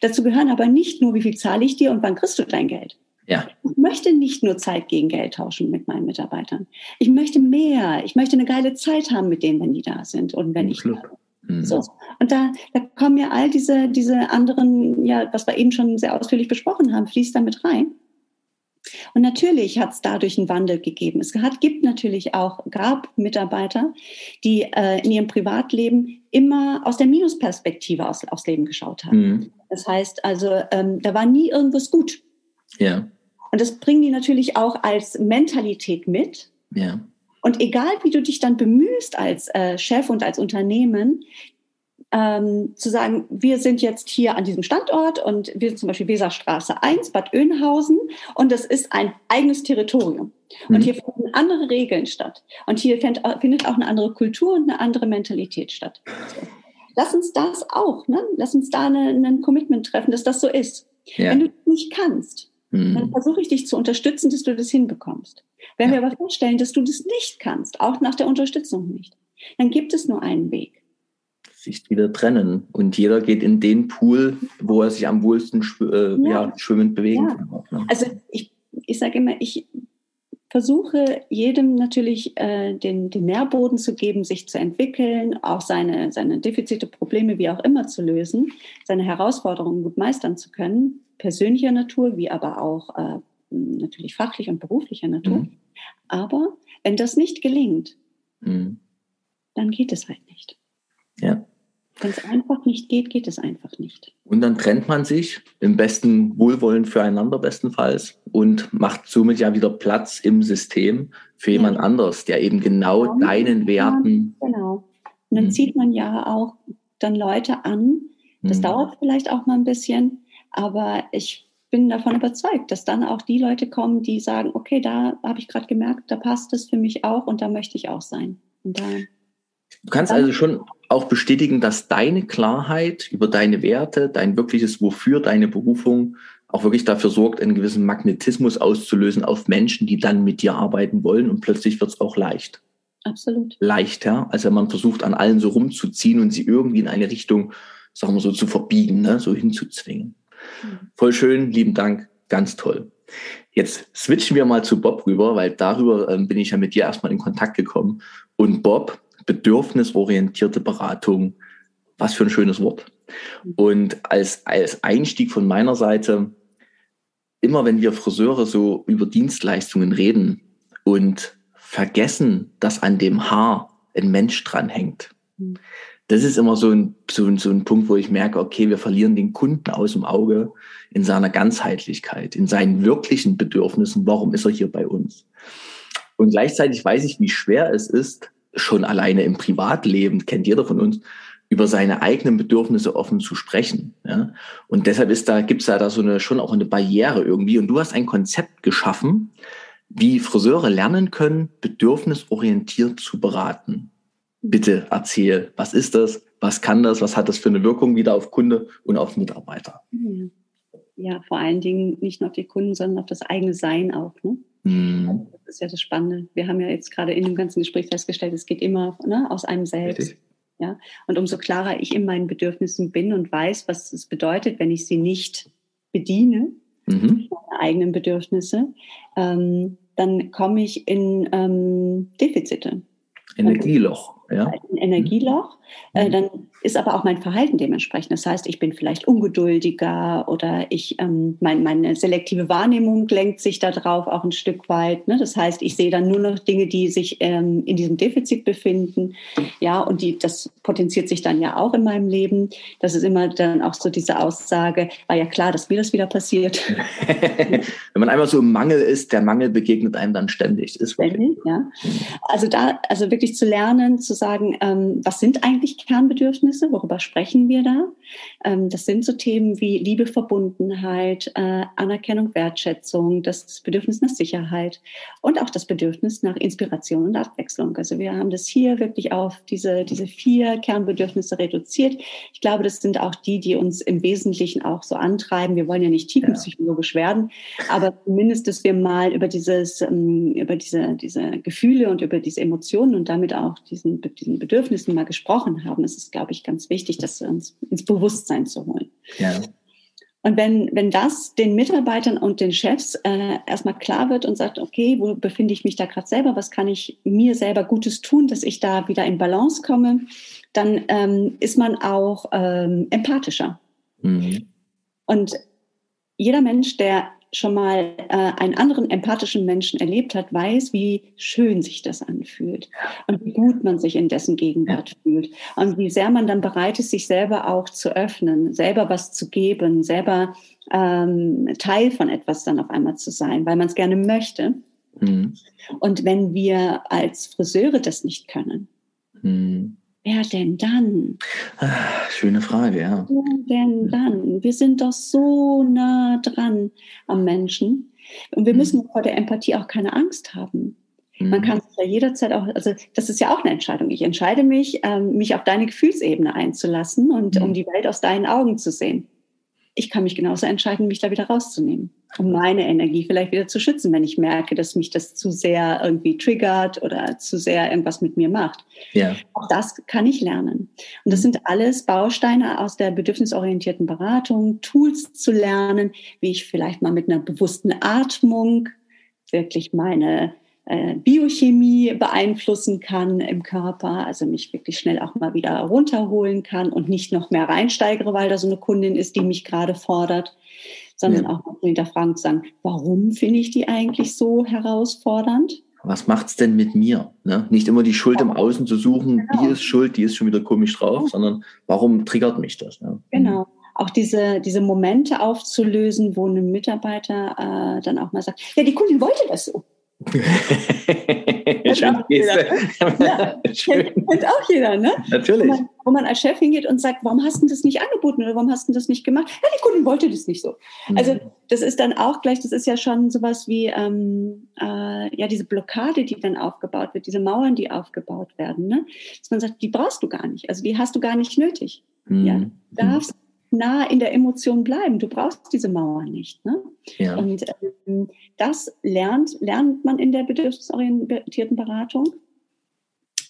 Dazu gehören aber nicht nur, wie viel zahle ich dir und wann kriegst du dein Geld. Ja. Ich möchte nicht nur Zeit gegen Geld tauschen mit meinen Mitarbeitern. Ich möchte mehr. Ich möchte eine geile Zeit haben mit denen, wenn die da sind und wenn ich. Mhm. So. Und da, da kommen ja all diese, diese anderen, ja, was wir eben schon sehr ausführlich besprochen haben, fließt damit rein. Und natürlich hat es dadurch einen Wandel gegeben. Es hat, gibt natürlich auch, gab Mitarbeiter, die äh, in ihrem Privatleben immer aus der Minusperspektive aus, aufs Leben geschaut haben. Mhm. Das heißt also, ähm, da war nie irgendwas gut. Ja. Und das bringen die natürlich auch als Mentalität mit. Ja. Und egal, wie du dich dann bemühst als äh, Chef und als Unternehmen, ähm, zu sagen, wir sind jetzt hier an diesem Standort und wir sind zum Beispiel Weserstraße 1, Bad Oeynhausen und das ist ein eigenes Territorium. Mhm. Und hier finden andere Regeln statt. Und hier findet auch eine andere Kultur und eine andere Mentalität statt. So. Lass uns das auch, ne? lass uns da ein Commitment treffen, dass das so ist. Ja. Wenn du das nicht kannst, mhm. dann versuche ich dich zu unterstützen, dass du das hinbekommst. Wenn ja. wir aber feststellen, dass du das nicht kannst, auch nach der Unterstützung nicht, dann gibt es nur einen Weg sich wieder trennen. Und jeder geht in den Pool, wo er sich am wohlsten schw äh, ja. ja. schwimmend bewegen ja. kann. Ne? Also ich, ich sage immer, ich versuche jedem natürlich äh, den, den Nährboden zu geben, sich zu entwickeln, auch seine, seine Defizite, Probleme, wie auch immer zu lösen, seine Herausforderungen gut meistern zu können, persönlicher Natur, wie aber auch äh, natürlich fachlich und beruflicher Natur. Mhm. Aber wenn das nicht gelingt, mhm. dann geht es halt nicht. Ja. Wenn es einfach nicht geht, geht es einfach nicht. Und dann trennt man sich im besten Wohlwollen füreinander bestenfalls und macht somit ja wieder Platz im System für jemand ja. anderes, der eben genau ja, deinen Werten. Genau. Und dann mhm. zieht man ja auch dann Leute an. Das mhm. dauert vielleicht auch mal ein bisschen, aber ich bin davon überzeugt, dass dann auch die Leute kommen, die sagen, okay, da habe ich gerade gemerkt, da passt es für mich auch und da möchte ich auch sein. Und da Du kannst also schon auch bestätigen, dass deine Klarheit über deine Werte, dein wirkliches Wofür, deine Berufung auch wirklich dafür sorgt, einen gewissen Magnetismus auszulösen auf Menschen, die dann mit dir arbeiten wollen und plötzlich wird es auch leicht. Absolut. Leichter, als wenn man versucht, an allen so rumzuziehen und sie irgendwie in eine Richtung, sagen wir so, zu verbiegen, ne? so hinzuzwingen. Mhm. Voll schön, lieben Dank, ganz toll. Jetzt switchen wir mal zu Bob rüber, weil darüber ähm, bin ich ja mit dir erstmal in Kontakt gekommen. Und Bob bedürfnisorientierte Beratung. Was für ein schönes Wort. Und als, als Einstieg von meiner Seite, immer wenn wir Friseure so über Dienstleistungen reden und vergessen, dass an dem Haar ein Mensch dran hängt. Das ist immer so ein, so, so ein Punkt, wo ich merke, okay, wir verlieren den Kunden aus dem Auge in seiner Ganzheitlichkeit, in seinen wirklichen Bedürfnissen. Warum ist er hier bei uns? Und gleichzeitig weiß ich, wie schwer es ist, schon alleine im Privatleben, kennt jeder von uns, über seine eigenen Bedürfnisse offen zu sprechen. Ja? Und deshalb ist da, gibt's da, da so eine, schon auch eine Barriere irgendwie. Und du hast ein Konzept geschaffen, wie Friseure lernen können, bedürfnisorientiert zu beraten. Bitte erzähl, was ist das? Was kann das? Was hat das für eine Wirkung wieder auf Kunde und auf Mitarbeiter? Ja, vor allen Dingen nicht nur auf die Kunden, sondern auf das eigene Sein auch. Ne? Mhm. Das ist ja das Spannende. Wir haben ja jetzt gerade in dem ganzen Gespräch festgestellt, es geht immer ne, aus einem selbst. Richtig. Ja? Und umso klarer ich in meinen Bedürfnissen bin und weiß, was es bedeutet, wenn ich sie nicht bediene, mhm. meine eigenen Bedürfnisse, ähm, dann komme ich in ähm, Defizite. Energieloch, ja. Ein Energieloch. Äh, mhm. dann ist aber auch mein Verhalten dementsprechend. Das heißt, ich bin vielleicht ungeduldiger oder ich, ähm, mein, meine selektive Wahrnehmung lenkt sich darauf auch ein Stück weit. Ne? Das heißt, ich sehe dann nur noch Dinge, die sich ähm, in diesem Defizit befinden. Ja, und die, das potenziert sich dann ja auch in meinem Leben. Das ist immer dann auch so diese Aussage, war ja klar, dass mir das wieder passiert. [LAUGHS] Wenn man einmal so im Mangel ist, der Mangel begegnet einem dann ständig. Ist ständig, ja. Also da, also wirklich zu lernen, zu sagen, ähm, was sind eigentlich Kernbedürfnisse, worüber sprechen wir da? Ähm, das sind so Themen wie Liebe, Verbundenheit, äh, Anerkennung, Wertschätzung, das Bedürfnis nach Sicherheit und auch das Bedürfnis nach Inspiration und Abwechslung. Also wir haben das hier wirklich auf diese, diese vier Kernbedürfnisse reduziert. Ich glaube, das sind auch die, die uns im Wesentlichen auch so antreiben. Wir wollen ja nicht tiefenpsychologisch ja. werden, aber zumindest, dass wir mal über dieses, ähm, über diese, diese Gefühle und über diese Emotionen und damit auch diesen, diesen Bedürfnissen mal gesprochen haben. Es ist, glaube ich, ganz wichtig, das uns ins Bewusstsein zu holen. Ja. Und wenn, wenn das den Mitarbeitern und den Chefs äh, erstmal klar wird und sagt, okay, wo befinde ich mich da gerade selber, was kann ich mir selber Gutes tun, dass ich da wieder in Balance komme, dann ähm, ist man auch ähm, empathischer. Mhm. Und jeder Mensch, der schon mal äh, einen anderen empathischen Menschen erlebt hat, weiß, wie schön sich das anfühlt und wie gut man sich in dessen Gegenwart fühlt und wie sehr man dann bereit ist, sich selber auch zu öffnen, selber was zu geben, selber ähm, Teil von etwas dann auf einmal zu sein, weil man es gerne möchte. Mhm. Und wenn wir als Friseure das nicht können, mhm Wer denn dann? Ah, schöne Frage, ja. Wer denn dann? Wir sind doch so nah dran am Menschen. Und wir hm. müssen vor der Empathie auch keine Angst haben. Man hm. kann sich ja jederzeit auch, also das ist ja auch eine Entscheidung. Ich entscheide mich, ähm, mich auf deine Gefühlsebene einzulassen und um hm. die Welt aus deinen Augen zu sehen ich kann mich genauso entscheiden, mich da wieder rauszunehmen, um meine Energie vielleicht wieder zu schützen, wenn ich merke, dass mich das zu sehr irgendwie triggert oder zu sehr irgendwas mit mir macht. Ja. Auch das kann ich lernen. Und das mhm. sind alles Bausteine aus der bedürfnisorientierten Beratung, Tools zu lernen, wie ich vielleicht mal mit einer bewussten Atmung wirklich meine Biochemie beeinflussen kann im Körper, also mich wirklich schnell auch mal wieder runterholen kann und nicht noch mehr reinsteigere, weil da so eine Kundin ist, die mich gerade fordert, sondern ja. auch mal hinterfragen zu sagen, warum finde ich die eigentlich so herausfordernd? Was macht's denn mit mir? Ne? Nicht immer die Schuld im Außen zu suchen, genau. die ist schuld, die ist schon wieder komisch drauf, sondern warum triggert mich das? Ne? Genau auch diese, diese Momente aufzulösen, wo ein Mitarbeiter äh, dann auch mal sagt, ja, die Kundin wollte das so. Schön auch jeder, ja, Schön. Kennt, auch jeder, ne? Natürlich. Wo man, wo man, als Chef hingeht und sagt, warum hast du das nicht angeboten oder warum hast du das nicht gemacht? Ja, die Kundin wollte das nicht so. Mhm. Also das ist dann auch gleich, das ist ja schon sowas wie ähm, äh, ja diese Blockade, die dann aufgebaut wird, diese Mauern, die aufgebaut werden, ne? Dass man sagt, die brauchst du gar nicht, also die hast du gar nicht nötig. Mhm. Ja, darfst nah in der Emotion bleiben. Du brauchst diese Mauer nicht. Ne? Ja. Und ähm, das lernt, lernt man in der bedürfnisorientierten Beratung.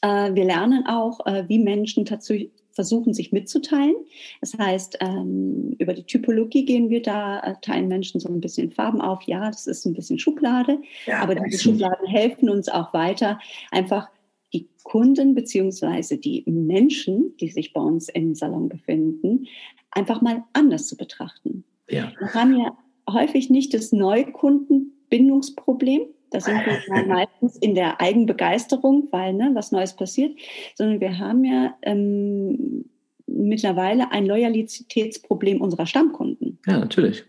Äh, wir lernen auch, äh, wie Menschen tatsächlich versuchen, sich mitzuteilen. Das heißt, ähm, über die Typologie gehen wir da, äh, teilen Menschen so ein bisschen Farben auf. Ja, das ist ein bisschen Schublade, ja, aber diese Schubladen helfen uns auch weiter, einfach die Kunden beziehungsweise die Menschen, die sich bei uns im Salon befinden, einfach mal anders zu betrachten. Ja. Wir haben ja häufig nicht das Neukundenbindungsproblem. Da sind wir [LAUGHS] meistens in der Eigenbegeisterung, weil ne, was Neues passiert, sondern wir haben ja ähm, mittlerweile ein Loyalitätsproblem unserer Stammkunden. Ja, natürlich.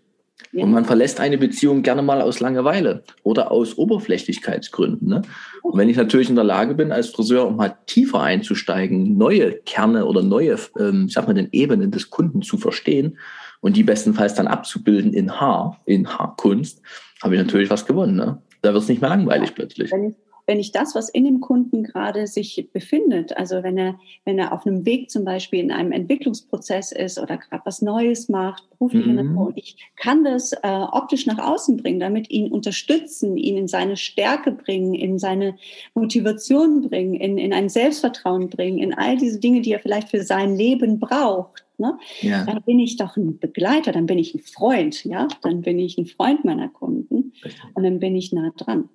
Ja. Und man verlässt eine Beziehung gerne mal aus Langeweile oder aus Oberflächlichkeitsgründen. Ne? Und wenn ich natürlich in der Lage bin, als Friseur mal tiefer einzusteigen, neue Kerne oder neue, ähm, ich sag mal, den Ebenen des Kunden zu verstehen und die bestenfalls dann abzubilden in Haar, in Haarkunst, habe ich natürlich was gewonnen. Ne? Da wird es nicht mehr langweilig plötzlich. Wenn ich, wenn ich das, was in dem Kunden gerade sich befindet, also wenn er, wenn er auf einem Weg zum Beispiel in einem Entwicklungsprozess ist oder gerade was Neues macht, beruflich mhm. und ich kann das äh, optisch nach außen bringen, damit ihn unterstützen, ihn in seine Stärke bringen, in seine Motivation bringen, in, in ein Selbstvertrauen bringen, in all diese Dinge, die er vielleicht für sein Leben braucht. Ne? Ja. Dann bin ich doch ein Begleiter, dann bin ich ein Freund, ja, dann bin ich ein Freund meiner Kunden und dann bin ich nah dran.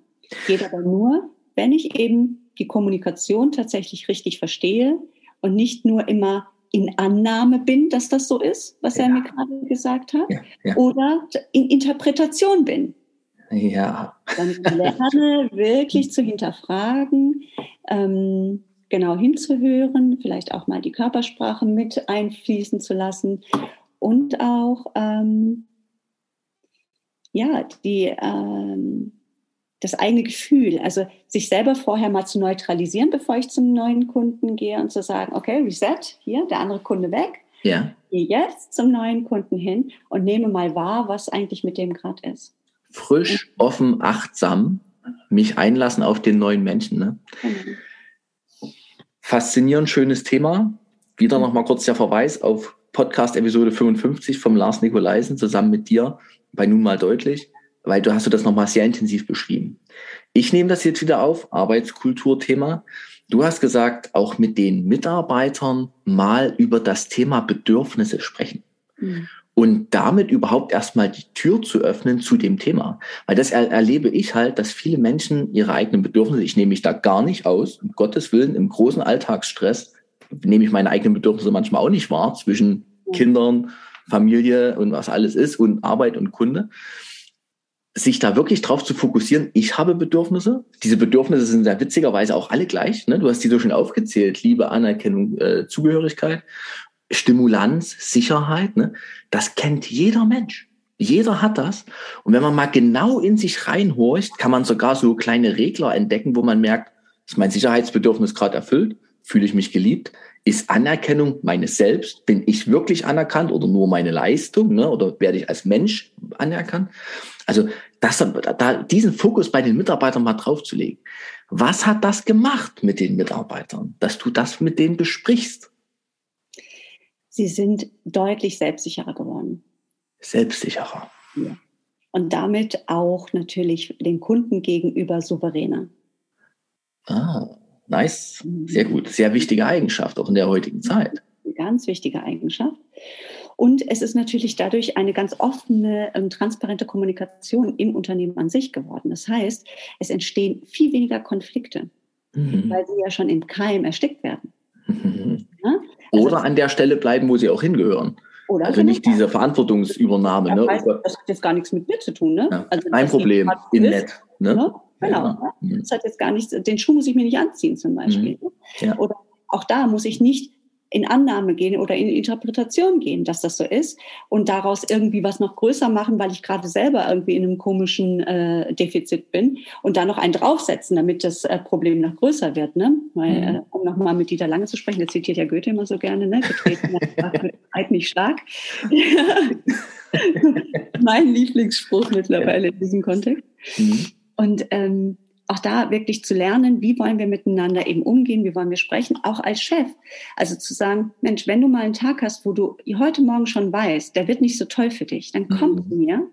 Geht aber nur, wenn ich eben die Kommunikation tatsächlich richtig verstehe und nicht nur immer in Annahme bin, dass das so ist, was ja. er mir gerade gesagt hat, ja, ja. oder in Interpretation bin. Ja. Dann lerne wirklich zu hinterfragen, ähm, genau hinzuhören, vielleicht auch mal die Körpersprache mit einfließen zu lassen und auch ähm, ja die ähm, das eigene Gefühl, also sich selber vorher mal zu neutralisieren, bevor ich zum neuen Kunden gehe und zu sagen, okay, Reset, hier, der andere Kunde weg. Ja. Gehe jetzt zum neuen Kunden hin und nehme mal wahr, was eigentlich mit dem gerade ist. Frisch, und, offen, achtsam, mich einlassen auf den neuen Menschen. Ne? Genau. Faszinierend, schönes Thema. Wieder mhm. nochmal kurz der Verweis auf Podcast Episode 55 vom Lars Nikolaisen zusammen mit dir bei Nun mal deutlich weil du hast du das nochmal sehr intensiv beschrieben. Ich nehme das jetzt wieder auf, Arbeitskulturthema. Du hast gesagt, auch mit den Mitarbeitern mal über das Thema Bedürfnisse sprechen. Mhm. Und damit überhaupt erstmal die Tür zu öffnen zu dem Thema. Weil das er erlebe ich halt, dass viele Menschen ihre eigenen Bedürfnisse, ich nehme mich da gar nicht aus, um Gottes Willen, im großen Alltagsstress nehme ich meine eigenen Bedürfnisse manchmal auch nicht wahr zwischen. Kindern, Familie und was alles ist und Arbeit und Kunde sich da wirklich drauf zu fokussieren, ich habe Bedürfnisse. Diese Bedürfnisse sind ja witzigerweise auch alle gleich. Ne? Du hast die so schon aufgezählt. Liebe, Anerkennung, äh, Zugehörigkeit, Stimulanz, Sicherheit. Ne? Das kennt jeder Mensch. Jeder hat das. Und wenn man mal genau in sich reinhorcht, kann man sogar so kleine Regler entdecken, wo man merkt, ist mein Sicherheitsbedürfnis gerade erfüllt? Fühle ich mich geliebt? Ist Anerkennung meines Selbst? Bin ich wirklich anerkannt oder nur meine Leistung? Ne? Oder werde ich als Mensch anerkannt? Also das, da, diesen Fokus bei den Mitarbeitern mal draufzulegen. Was hat das gemacht mit den Mitarbeitern, dass du das mit denen besprichst? Sie sind deutlich selbstsicherer geworden. Selbstsicherer. Ja. Und damit auch natürlich den Kunden gegenüber souveräner. Ah, nice. Mhm. Sehr gut. Sehr wichtige Eigenschaft, auch in der heutigen Zeit. Eine ganz wichtige Eigenschaft. Und es ist natürlich dadurch eine ganz offene, ähm, transparente Kommunikation im Unternehmen an sich geworden. Das heißt, es entstehen viel weniger Konflikte, mhm. weil sie ja schon im Keim erstickt werden. Mhm. Ja? Also Oder an der Stelle bleiben, wo sie auch hingehören. Oder also nicht diese Verantwortungsübernahme. Ne? Das, heißt, das hat jetzt gar nichts mit mir zu tun. Ne? Ja. Also, Ein Problem, in nett. Ne? ne? Genau. Ja. Mhm. Das hat jetzt gar nichts, den Schuh muss ich mir nicht anziehen zum Beispiel. Mhm. Ja. Oder auch da muss ich nicht in Annahme gehen oder in Interpretation gehen, dass das so ist und daraus irgendwie was noch größer machen, weil ich gerade selber irgendwie in einem komischen äh, Defizit bin und da noch einen draufsetzen, damit das äh, Problem noch größer wird. Ne? Weil, mhm. äh, um nochmal mit Dieter Lange zu sprechen, der zitiert ja Goethe immer so gerne, ne? getreten wird nicht stark. [LAUGHS] mein Lieblingsspruch mittlerweile in diesem Kontext. Mhm. Und ähm, auch da wirklich zu lernen, wie wollen wir miteinander eben umgehen, wie wollen wir sprechen, auch als Chef. Also zu sagen, Mensch, wenn du mal einen Tag hast, wo du heute Morgen schon weißt, der wird nicht so toll für dich, dann komm mhm. zu mir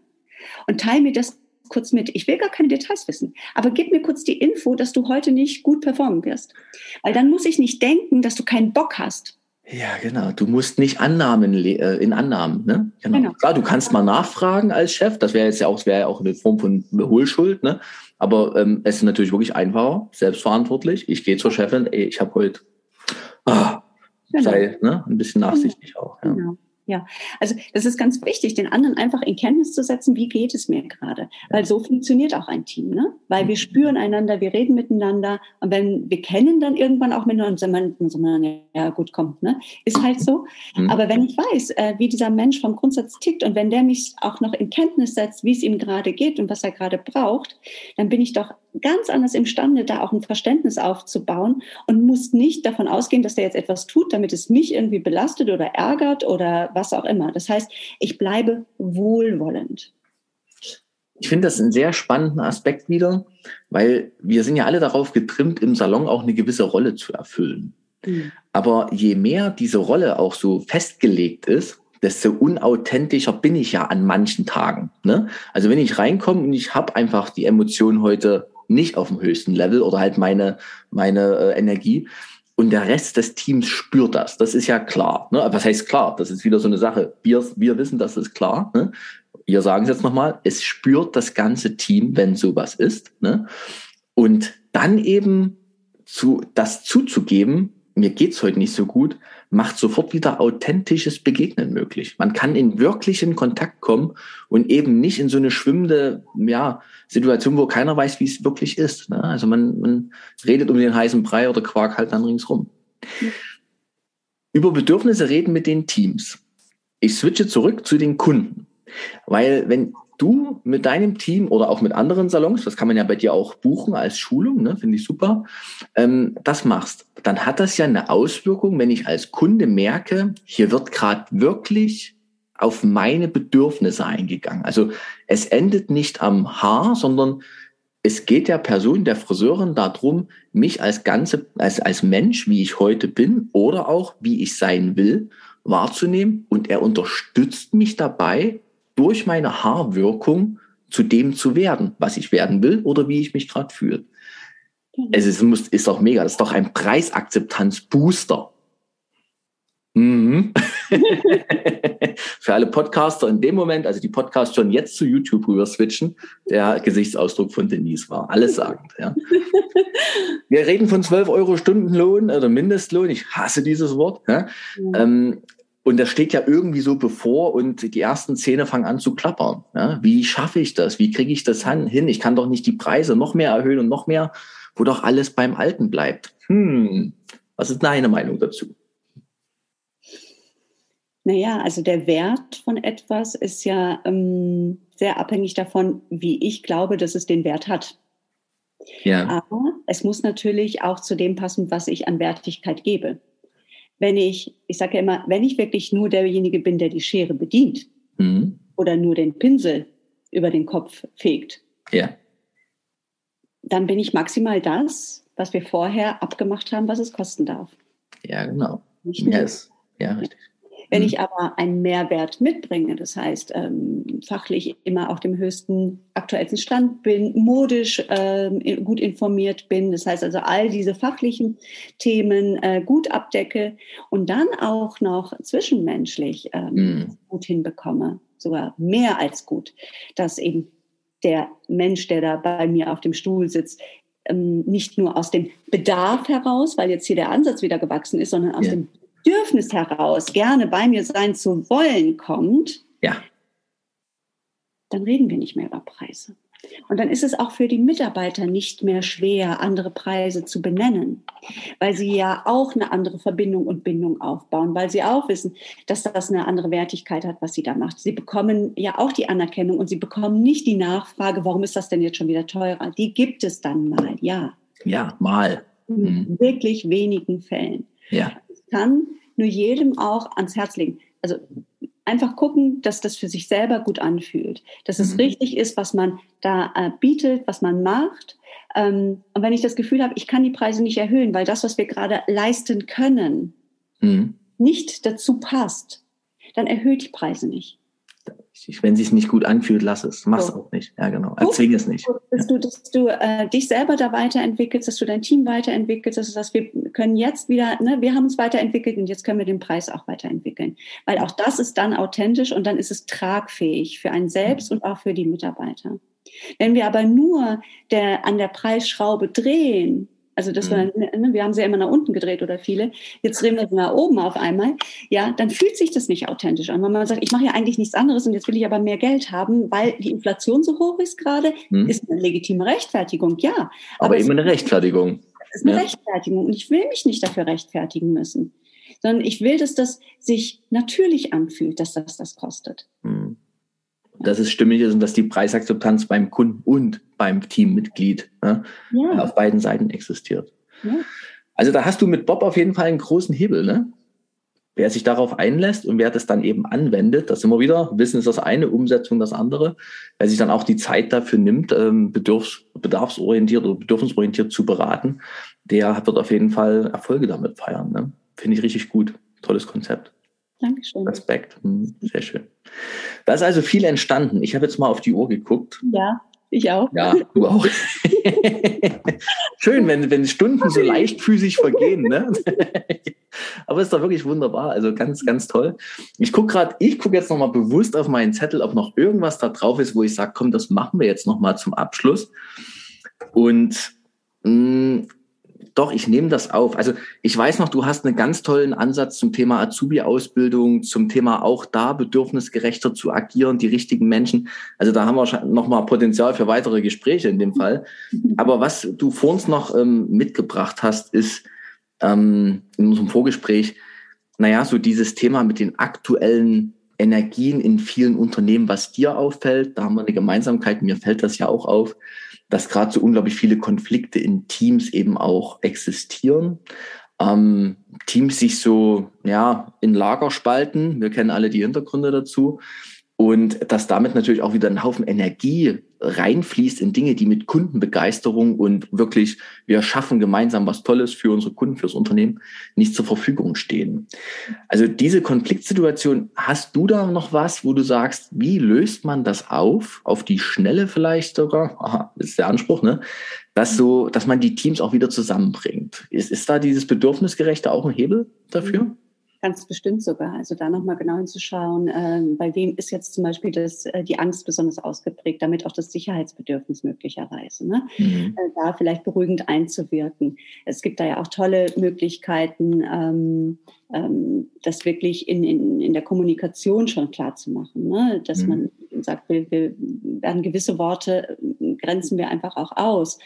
und teile mir das kurz mit. Ich will gar keine Details wissen, aber gib mir kurz die Info, dass du heute nicht gut performen wirst. Weil dann muss ich nicht denken, dass du keinen Bock hast. Ja, genau. Du musst nicht Annahmen äh, in Annahmen, ne? Genau. genau. Klar, du kannst mal nachfragen als Chef. Das wäre jetzt ja auch, wäre ja auch eine Form von Hohlschuld, ne? Aber ähm, es ist natürlich wirklich einfacher, selbstverantwortlich. Ich gehe zur Chefin, ey, ich habe heute, ah, genau. sei ne, ein bisschen nachsichtig auch. Ja. Genau. Ja, also das ist ganz wichtig, den anderen einfach in Kenntnis zu setzen, wie geht es mir gerade. Weil so funktioniert auch ein Team, ne? Weil wir mhm. spüren einander, wir reden miteinander und wenn wir kennen dann irgendwann auch miteinander, dann sagen wir, ja gut, kommt, ne? Ist halt so. Mhm. Aber wenn ich weiß, äh, wie dieser Mensch vom Grundsatz tickt und wenn der mich auch noch in Kenntnis setzt, wie es ihm gerade geht und was er gerade braucht, dann bin ich doch ganz anders imstande, da auch ein Verständnis aufzubauen und muss nicht davon ausgehen, dass der jetzt etwas tut, damit es mich irgendwie belastet oder ärgert oder was auch immer. Das heißt, ich bleibe wohlwollend. Ich finde das einen sehr spannenden Aspekt wieder, weil wir sind ja alle darauf getrimmt, im Salon auch eine gewisse Rolle zu erfüllen. Mhm. Aber je mehr diese Rolle auch so festgelegt ist, desto unauthentischer bin ich ja an manchen Tagen. Ne? Also wenn ich reinkomme und ich habe einfach die Emotion heute nicht auf dem höchsten Level oder halt meine, meine äh, Energie. Und der Rest des Teams spürt das. Das ist ja klar. Ne? Was heißt klar? Das ist wieder so eine Sache. Wir, wir wissen, das ist klar. Ne? Wir sagen es jetzt nochmal. Es spürt das ganze Team, wenn sowas ist. Ne? Und dann eben zu, das zuzugeben, mir geht's heute nicht so gut, macht sofort wieder authentisches Begegnen möglich. Man kann in wirklichen Kontakt kommen und eben nicht in so eine schwimmende ja, Situation, wo keiner weiß, wie es wirklich ist. Ne? Also man, man redet um den heißen Brei oder Quark halt dann ringsrum. Über Bedürfnisse reden mit den Teams. Ich switche zurück zu den Kunden. Weil wenn du mit deinem Team oder auch mit anderen Salons, das kann man ja bei dir auch buchen als Schulung, ne, finde ich super, ähm, das machst, dann hat das ja eine Auswirkung, wenn ich als Kunde merke, hier wird gerade wirklich auf meine Bedürfnisse eingegangen. Also es endet nicht am Haar, sondern es geht der Person, der Friseurin darum, mich als ganze, als, als Mensch, wie ich heute bin oder auch wie ich sein will, wahrzunehmen und er unterstützt mich dabei, durch meine Haarwirkung zu dem zu werden, was ich werden will oder wie ich mich gerade fühle. Mhm. Es ist, muss, ist doch mega. Das ist doch ein Preisakzeptanz-Booster. Mhm. [LAUGHS] Für alle Podcaster in dem Moment, also die Podcasts schon jetzt zu YouTube rüber switchen, der Gesichtsausdruck von Denise war. Alles sagend. Ja. [LAUGHS] Wir reden von 12 Euro Stundenlohn oder Mindestlohn. Ich hasse dieses Wort. Ja. Mhm. Ähm, und das steht ja irgendwie so bevor und die ersten Zähne fangen an zu klappern. Ja, wie schaffe ich das? Wie kriege ich das hin? Ich kann doch nicht die Preise noch mehr erhöhen und noch mehr, wo doch alles beim Alten bleibt. Hm, was ist deine Meinung dazu? Naja, also der Wert von etwas ist ja ähm, sehr abhängig davon, wie ich glaube, dass es den Wert hat. Ja. Aber es muss natürlich auch zu dem passen, was ich an Wertigkeit gebe wenn ich, ich sage ja immer, wenn ich wirklich nur derjenige bin, der die Schere bedient mhm. oder nur den Pinsel über den Kopf fegt, ja. dann bin ich maximal das, was wir vorher abgemacht haben, was es kosten darf. Ja, genau. Nicht yes. Ja, richtig. Wenn mhm. ich aber einen Mehrwert mitbringe, das heißt ähm, fachlich immer auf dem höchsten, aktuellsten Stand bin, modisch ähm, gut informiert bin, das heißt also all diese fachlichen Themen äh, gut abdecke und dann auch noch zwischenmenschlich ähm, mhm. gut hinbekomme, sogar mehr als gut, dass eben der Mensch, der da bei mir auf dem Stuhl sitzt, ähm, nicht nur aus dem Bedarf heraus, weil jetzt hier der Ansatz wieder gewachsen ist, sondern aus ja. dem Bedürfnis heraus gerne bei mir sein zu wollen kommt, ja. dann reden wir nicht mehr über Preise. Und dann ist es auch für die Mitarbeiter nicht mehr schwer, andere Preise zu benennen, weil sie ja auch eine andere Verbindung und Bindung aufbauen, weil sie auch wissen, dass das eine andere Wertigkeit hat, was sie da macht. Sie bekommen ja auch die Anerkennung und sie bekommen nicht die Nachfrage, warum ist das denn jetzt schon wieder teurer? Die gibt es dann mal, ja. Ja, mal. In mhm. wirklich wenigen Fällen. Ja kann nur jedem auch ans Herz legen. Also einfach gucken, dass das für sich selber gut anfühlt, dass es mhm. richtig ist, was man da äh, bietet, was man macht. Ähm, und wenn ich das Gefühl habe, ich kann die Preise nicht erhöhen, weil das, was wir gerade leisten können, mhm. nicht dazu passt, dann erhöht die Preise nicht. Wenn es sich nicht gut anfühlt, lass es. Mach es so. auch nicht. Ja, genau. Erzwing es nicht. Dass du, dass du äh, dich selber da weiterentwickelst, dass du dein Team weiterentwickelst, dass, dass wir können jetzt wieder, ne, wir haben uns weiterentwickelt und jetzt können wir den Preis auch weiterentwickeln. Weil auch das ist dann authentisch und dann ist es tragfähig für einen selbst und auch für die Mitarbeiter. Wenn wir aber nur der, an der Preisschraube drehen, Also das mhm. wir, ne, wir haben sie ja immer nach unten gedreht oder viele. Jetzt drehen wir sie nach oben auf einmal. Ja, dann fühlt sich das nicht authentisch an. Wenn man sagt, ich mache ja eigentlich nichts anderes und jetzt will ich aber mehr Geld haben, weil die Inflation so hoch ist gerade, mhm. ist eine legitime Rechtfertigung, ja. Aber, aber eben eine Rechtfertigung. Das ist eine ja. Rechtfertigung und ich will mich nicht dafür rechtfertigen müssen, sondern ich will, dass das sich natürlich anfühlt, dass das das kostet. Mhm dass es stimmig ist und dass die Preisakzeptanz beim Kunden und beim Teammitglied ne, ja. auf beiden Seiten existiert. Ja. Also da hast du mit Bob auf jeden Fall einen großen Hebel, ne? Wer sich darauf einlässt und wer das dann eben anwendet, das immer wieder, Wissen ist das eine, Umsetzung das andere, wer sich dann auch die Zeit dafür nimmt, ähm, bedarfs, bedarfsorientiert oder bedürfnisorientiert zu beraten, der wird auf jeden Fall Erfolge damit feiern. Ne? Finde ich richtig gut. Tolles Konzept. Dankeschön. Respekt. Hm, sehr schön. Da ist also viel entstanden. Ich habe jetzt mal auf die Uhr geguckt. Ja, ich auch. Ja, du auch. [LAUGHS] schön, wenn, wenn Stunden so leichtfüßig vergehen. Ne? [LAUGHS] Aber ist doch wirklich wunderbar. Also ganz, ganz toll. Ich gucke gerade, ich gucke jetzt nochmal bewusst auf meinen Zettel, ob noch irgendwas da drauf ist, wo ich sage, komm, das machen wir jetzt nochmal zum Abschluss. Und mh, hm, doch, ich nehme das auf. Also ich weiß noch, du hast einen ganz tollen Ansatz zum Thema Azubi-Ausbildung, zum Thema auch da bedürfnisgerechter zu agieren, die richtigen Menschen. Also da haben wir noch mal Potenzial für weitere Gespräche in dem Fall. [LAUGHS] Aber was du vor uns noch ähm, mitgebracht hast, ist ähm, in unserem Vorgespräch, naja, so dieses Thema mit den aktuellen Energien in vielen Unternehmen, was dir auffällt. Da haben wir eine Gemeinsamkeit. Mir fällt das ja auch auf dass gerade so unglaublich viele Konflikte in Teams eben auch existieren. Ähm, Teams sich so ja in Lager spalten. Wir kennen alle die Hintergründe dazu und dass damit natürlich auch wieder ein Haufen Energie reinfließt in Dinge, die mit Kundenbegeisterung und wirklich, wir schaffen gemeinsam was Tolles für unsere Kunden, fürs Unternehmen, nicht zur Verfügung stehen. Also diese Konfliktsituation, hast du da noch was, wo du sagst, wie löst man das auf, auf die Schnelle vielleicht sogar, [LAUGHS] aha, das ist der Anspruch, ne? Dass so, dass man die Teams auch wieder zusammenbringt. Ist, ist da dieses Bedürfnisgerechte auch ein Hebel dafür? Mhm. Ganz bestimmt sogar. Also da nochmal genau hinzuschauen, äh, bei wem ist jetzt zum Beispiel das, äh, die Angst besonders ausgeprägt, damit auch das Sicherheitsbedürfnis möglicherweise. Ne? Mhm. Äh, da vielleicht beruhigend einzuwirken. Es gibt da ja auch tolle Möglichkeiten, ähm, ähm, das wirklich in, in, in der Kommunikation schon klar zu machen. Ne? Dass mhm. man sagt, wir, wir werden gewisse Worte, äh, grenzen wir einfach auch aus.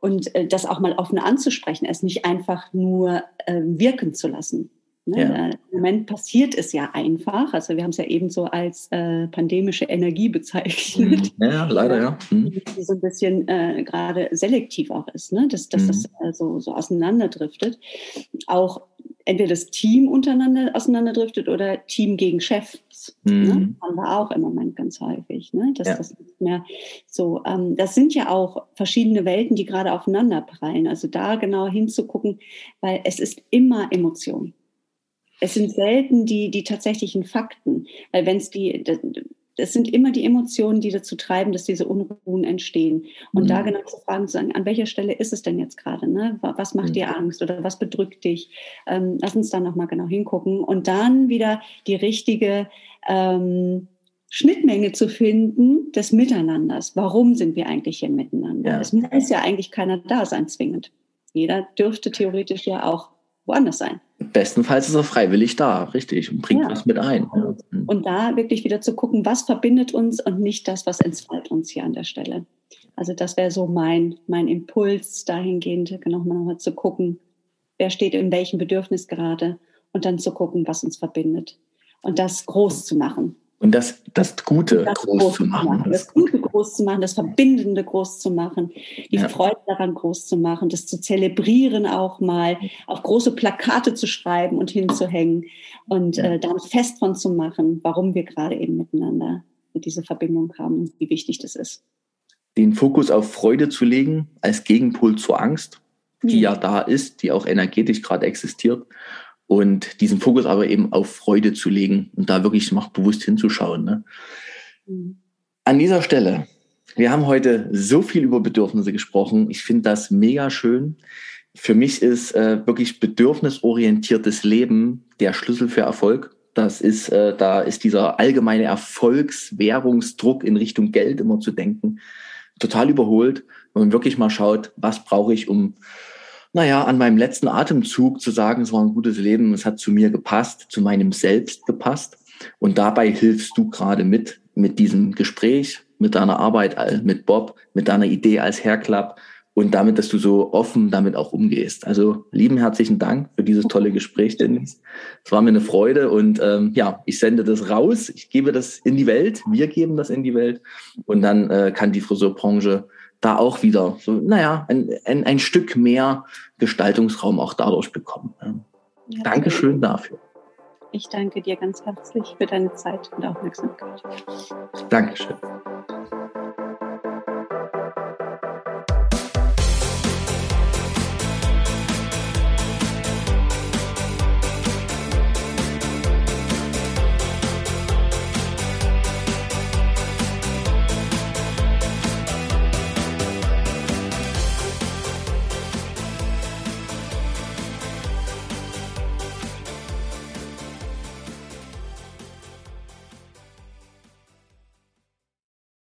Und äh, das auch mal offen anzusprechen, es nicht einfach nur äh, wirken zu lassen. Ne? Ja. Im Moment passiert es ja einfach. Also wir haben es ja eben so als äh, pandemische Energie bezeichnet. Mhm. Ja, leider, ja. Mhm. Die so ein bisschen äh, gerade selektiv auch ist, ne? dass, dass mhm. das äh, so, so auseinanderdriftet. Auch entweder das Team untereinander auseinanderdriftet oder Team gegen Chefs. Ne? Mhm. Ne? Haben wir auch im Moment ganz häufig. Ne? Dass ja. das nicht mehr so, ähm, das sind ja auch verschiedene Welten, die gerade aufeinander prallen. Also da genau hinzugucken, weil es ist immer Emotion es sind selten die, die tatsächlichen Fakten, weil wenn es die, es sind immer die Emotionen, die dazu treiben, dass diese Unruhen entstehen. Und mhm. da genau zu fragen, zu sagen, an welcher Stelle ist es denn jetzt gerade? Ne? Was macht mhm. dir Angst oder was bedrückt dich? Ähm, lass uns da nochmal genau hingucken und dann wieder die richtige ähm, Schnittmenge zu finden des Miteinanders. Warum sind wir eigentlich hier miteinander? Ja. Es muss ja eigentlich keiner da sein, zwingend. Jeder dürfte theoretisch ja auch woanders sein. Bestenfalls ist er freiwillig da, richtig, und bringt ja. was mit ein. Ja. Und da wirklich wieder zu gucken, was verbindet uns und nicht das, was entfällt uns hier an der Stelle. Also das wäre so mein, mein Impuls dahingehend, nochmal noch mal zu gucken, wer steht in welchem Bedürfnis gerade und dann zu gucken, was uns verbindet. Und das groß zu machen. Und das, das Gute das groß, groß, zu machen. machen. Das, Gute groß zu machen, das Verbindende groß zu machen, die ja. Freude daran groß zu machen, das zu zelebrieren auch mal, auf große Plakate zu schreiben und hinzuhängen und äh, dann fest von zu machen, warum wir gerade eben miteinander diese Verbindung haben und wie wichtig das ist. Den Fokus auf Freude zu legen als Gegenpol zur Angst, die mhm. ja da ist, die auch energetisch gerade existiert und diesen Fokus aber eben auf Freude zu legen und da wirklich noch bewusst hinzuschauen. Ne? Mhm. An dieser Stelle, wir haben heute so viel über Bedürfnisse gesprochen. Ich finde das mega schön. Für mich ist äh, wirklich bedürfnisorientiertes Leben der Schlüssel für Erfolg. Das ist, äh, da ist dieser allgemeine Erfolgswährungsdruck in Richtung Geld immer zu denken total überholt. Wenn man wirklich mal schaut, was brauche ich, um naja, an meinem letzten Atemzug zu sagen, es war ein gutes Leben, es hat zu mir gepasst, zu meinem Selbst gepasst. Und dabei hilfst du gerade mit, mit diesem Gespräch, mit deiner Arbeit mit Bob, mit deiner Idee als Hairclub und damit, dass du so offen damit auch umgehst. Also lieben herzlichen Dank für dieses tolle Gespräch, Dennis. Es war mir eine Freude und ähm, ja, ich sende das raus, ich gebe das in die Welt, wir geben das in die Welt und dann äh, kann die Friseurbranche da auch wieder so, naja, ein, ein, ein Stück mehr Gestaltungsraum auch dadurch bekommen. Ja, Dankeschön dafür. Ich danke dir ganz herzlich für deine Zeit und Aufmerksamkeit. Dankeschön.